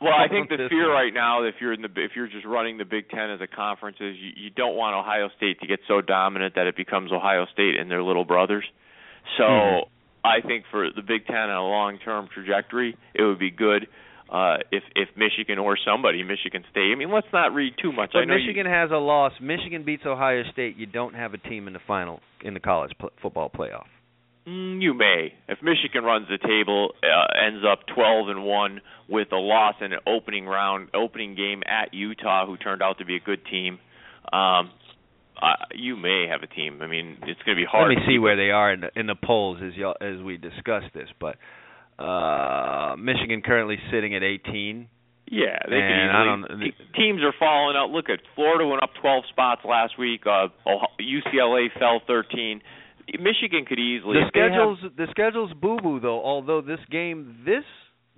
S2: Well, I think the fear right now, if you're in the if you're just running the Big Ten as a conference, is you, you don't want Ohio State to get so dominant that it becomes Ohio State and their little brothers. So
S1: Mhm.
S2: I think for the Big Ten on a long term trajectory, it would be good uh, if if Michigan or somebody, Michigan State. I mean, let's not read too much. I
S1: But
S2: know
S1: Michigan has a loss. Michigan beats Ohio State. You don't have a team in the final in the college pl- football playoff.
S2: You, mm, you may if Michigan runs the table, uh, ends up 12 and one with a loss in an opening round opening game at Utah, who turned out to be a good team. Um, uh, you may have a team. I mean, it's going to be hard.
S1: Let me see where they are in the, in the polls as y'all, as we discuss this. But uh Michigan currently sitting at 18.
S2: Yeah, they
S1: And I
S2: easily.
S1: don't-
S2: teams are falling out. Look at Florida went up 12 spots last week. Uh, Ohio- UCLA fell 13. Michigan could easily.
S1: The
S2: if they have-
S1: schedule's the schedule's boo boo though. Although this game, this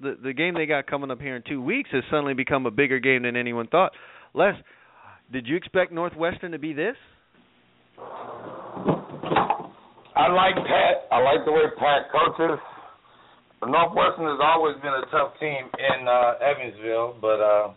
S1: the the game they got coming up here in two weeks has suddenly become a bigger game than anyone thought. Les, did you expect Northwestern to be this?
S4: I like Pat. I like the way Pat coaches. Northwestern has always been a tough team in uh, Evansville, but uh,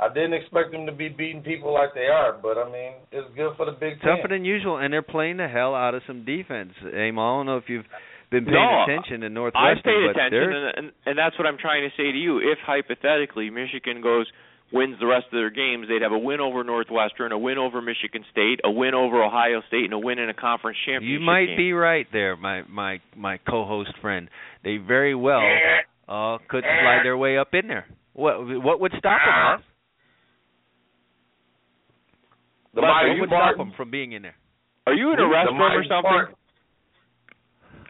S4: I didn't expect them to be beating people like they are. But I mean, it's good for the Big Ten.
S1: Tougher than usual, and they're playing the hell out of some defense. Aim, I don't know if you've been paying
S2: No,
S1: attention to Northwestern.
S2: I
S1: Northwestern,
S2: paid attention, and, and and that's what I'm trying to say to you. If hypothetically Michigan goes wins the rest of their games, they'd have a win over Northwestern, a win over Michigan State, a win over Ohio State, and a win in a conference championship.
S1: you might
S2: game.
S1: be right there, my my my co-host friend. They very well uh could slide their way up in there. What what would stop them?
S4: The
S1: What would stop them from being in there?
S2: Are you in a restroom or something?
S4: Spartans.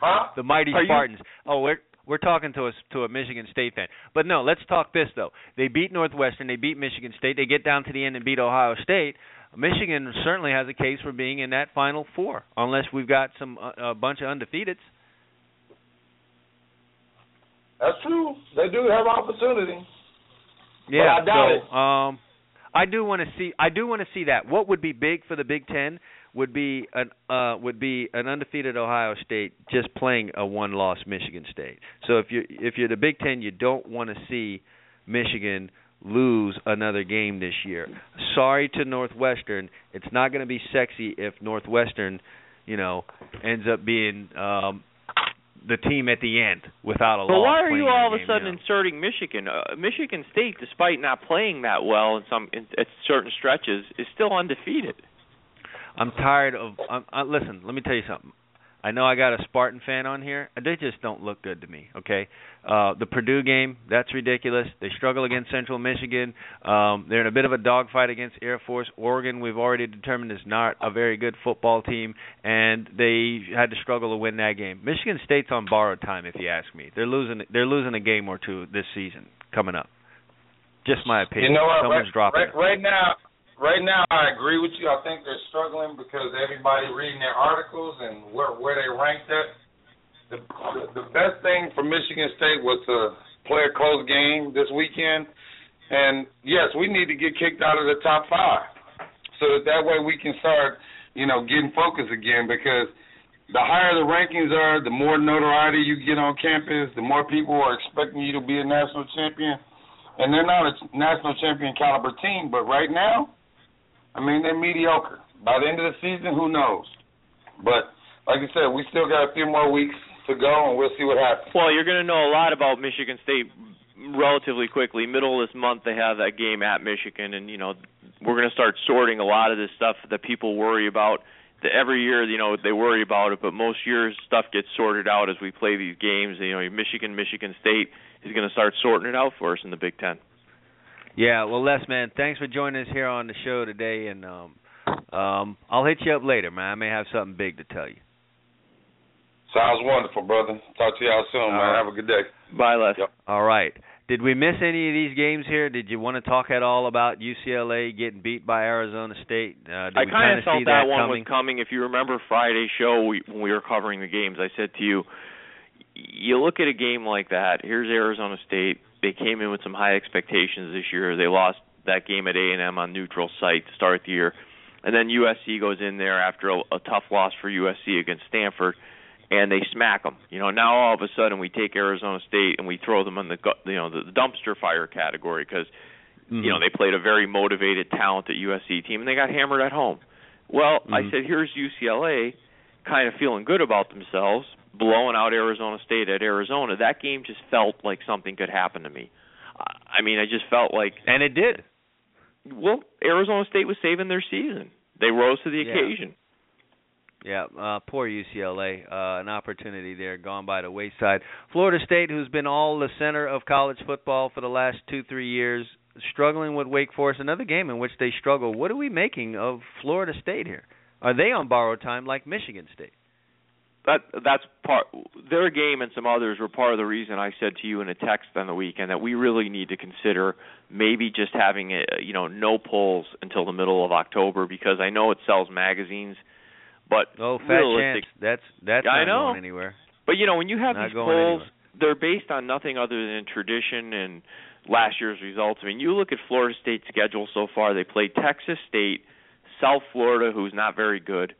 S4: Huh?
S1: The mighty
S2: Are you-
S1: Spartans. Oh, we're we're talking to a to a Michigan State fan. But no, let's talk this though. They beat Northwestern, they beat Michigan State, they get down to the end and beat Ohio State. Michigan certainly has a case for being in that Final Four, unless we've got some uh, a bunch of undefeateds.
S4: That's true. They do have opportunity.
S1: Yeah,
S4: I doubt
S1: so um I do want to see I do want to see that. What would be big for the Big 10 would be an uh would be an undefeated Ohio State just playing a one-loss Michigan State. So if you if you're the Big 10, you don't want to see Michigan lose another game this year. Sorry to Northwestern, it's not going to be sexy if Northwestern, you know, ends up being um the team at the end without a
S2: But
S1: loss.
S2: why are you all of a sudden
S1: you know?
S2: inserting Michigan? Uh, Michigan State, despite not playing that well in some in, at certain stretches, is still undefeated.
S1: I'm tired of. I'm, I, listen, let me tell you something. I know I got a Spartan fan on here. They just don't look good to me. Okay, uh, the Purdue game that's ridiculous. They struggle against Central Michigan. Um, they're in a bit of a dogfight against Air Force. Oregon, we've already determined is not a very good football team, and they had to struggle to win that game. Michigan State's on borrowed time, if you ask me. They're losing. They're losing a game or two this season coming up. Just my opinion.
S4: You know what?
S1: Someone's
S4: right,
S1: dropping.
S4: right, right now, right now, I agree with you. I think they're struggling because everybody reading their articles and where where they ranked at. The, the best thing for Michigan State was to play a close game this weekend, and yes, we need to get kicked out of the top five, so that that way we can start, you know, getting focused again because. The higher the rankings are, the more notoriety you get on campus, the more people are expecting you to be a national champion and they're not a national champion caliber team, but right now, I mean they're mediocre. By the end of the season, who knows? But like I said, we still got a few more weeks to go, and we'll see what happens.
S2: Well, you're going to know a lot about Michigan State relatively quickly. Middle of this month, they have that game at Michigan, and you know we're going to start sorting a lot of this stuff that people worry about. Every year, you know, they worry about it, but most years stuff gets sorted out as we play these games. You know, Michigan, Michigan State is going to start sorting it out for us in the Big Ten.
S1: Yeah, well, Les, man, thanks for joining us here on the show today, and um, um, I'll hit you up later, man. I may have something big to tell you.
S4: Sounds wonderful, brother. Talk to y'all soon,
S1: All
S4: man.
S1: right.
S4: Have a good day.
S2: Bye, Les.
S4: Yep.
S1: All right, did we miss any of these games here? Did you want to talk at all about UCLA getting beat by Arizona State? Uh, did
S2: I
S1: we
S2: kind
S1: of
S2: of felt that,
S1: that
S2: one
S1: coming?
S2: was coming. If you remember Friday's show, we, when we were covering the games, I said to you, you look at a game like that. Here's Arizona State. They came in with some high expectations this year. They lost that game at A&M on neutral site to start the year, and then USC goes in there after a, a tough loss for USC against Stanford, and they smack them. You know, now all of a sudden we take Arizona State and we throw them in the gu- you know the dumpster fire category because
S1: Mhm.
S2: you know they played a very motivated, talented USC team and they got hammered at home. Well, I
S1: Mhm.
S2: said here's UCLA, kind of feeling good about themselves, blowing out Arizona State at Arizona. That game just felt like something could happen to me. I- mean, I just felt like
S1: and it did.
S2: well, Arizona State was saving their season. They rose to the
S1: Yeah.
S2: occasion.
S1: Yeah, uh, poor UCLA. Uh, an opportunity there gone by the wayside. Florida State, who's been all the center of college football for the last two, three years, struggling with Wake Forest. Another game in which they struggle. What are we making of Florida State here? Are they on borrowed time like Michigan State?
S2: That that's part their game and some others were part of the reason I said to you in a text on the weekend that we really need to consider maybe just having a, you know no polls until the middle of October because I know it sells magazines, but
S1: Oh, fat chance. That's that's
S2: I
S1: not
S2: know.
S1: going anywhere.
S2: But you know, when you have
S1: Not
S2: these polls,
S1: anywhere.
S2: they're based on nothing other than tradition and last year's results. I mean, you look at Florida State's schedule so far. They played Texas State, South Florida, who's not very good,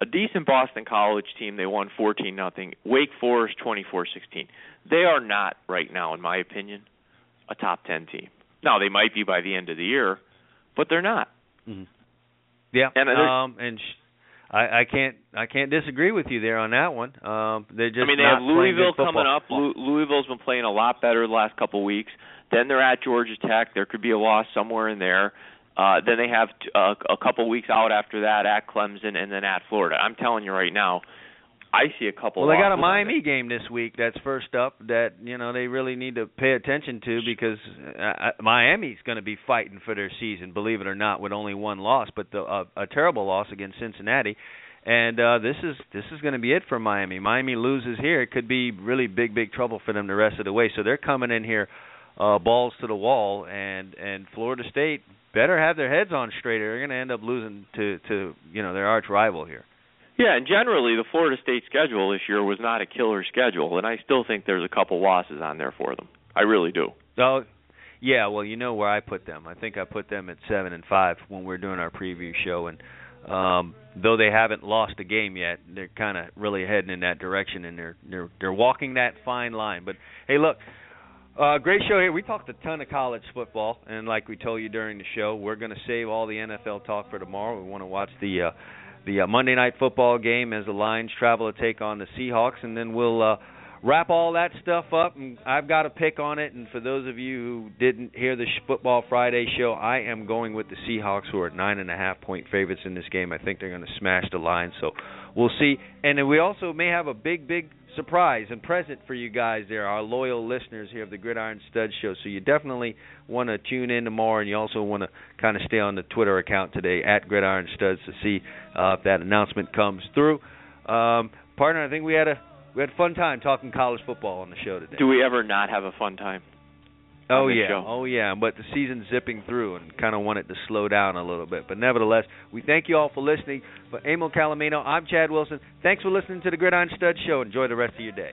S2: a decent Boston College team. They won 14 nothing. Wake Forest 24-16. They are not right now, in my opinion, a top 10 team. Now they might be by the end of the year, but they're not.
S1: Mhm. Yeah.
S2: And
S1: um and sh- I I can't I can't disagree with you there on that one. Um they're just
S2: I mean, they have Louisville coming up. Lou- Louisville's been playing a lot better the last couple of weeks. Then they're at Georgia Tech. There could be a loss somewhere in there. Uh, then they have t- uh, a couple weeks out after that at Clemson and then at Florida. I'm telling you right now, I see a couple.
S1: Well, they got a Miami game this week that's first up that you know they really need to pay attention to because uh, uh, Miami's going to be fighting for their season, believe it or not, with only one loss, but the, uh, a terrible loss against Cincinnati. And uh this is this is going to be it for Miami. Miami loses here, it could be really big big trouble for them the rest of the way. So they're coming in here uh balls to the wall and and Florida State better have their heads on straight. or They're going to end up losing to to you know their arch rival here.
S2: Yeah, and generally the Florida State schedule this year was not a killer schedule, and I still think there's a couple losses on there for them. I really do.
S1: Oh, yeah. Well, you know where I put them. I think I put them at seven and five when we are doing our preview show, and um, though they haven't lost a game yet, they're kind of really heading in that direction, and they're they're they're walking that fine line. But hey, look. Uh, great show here. We talked a ton of college football, and like we told you during the show, we're going to save all the NFL talk for tomorrow. We want to watch the uh, the uh, Monday night football game as the Lions travel to take on the Seahawks, and then we'll uh, wrap all that stuff up. And I've got a pick on it. And for those of you who didn't hear the Football Friday show, I am going with the Seahawks, who are nine and a half point favorites in this game. I think they're going to smash the Lions. So we'll see. And then we also may have a big, big surprise and present for you guys there, our loyal listeners here of the Gridiron Stud Show. So you definitely want to tune in tomorrow, and you also want to kind of stay on the Twitter account today at Gridiron Studs to see uh, if that announcement comes through. Um, partner, I think we had a we had a fun time talking college football on the show today.
S2: Do we ever not have a fun time?
S1: Oh yeah,
S2: show?
S1: oh yeah. But the season's zipping through, and kind of want it to slow down a little bit. But nevertheless, we thank you all for listening. For Emil Calomino, I'm Chad Wilson. Thanks for listening to the Gridiron Stud Show. Enjoy the rest of your day.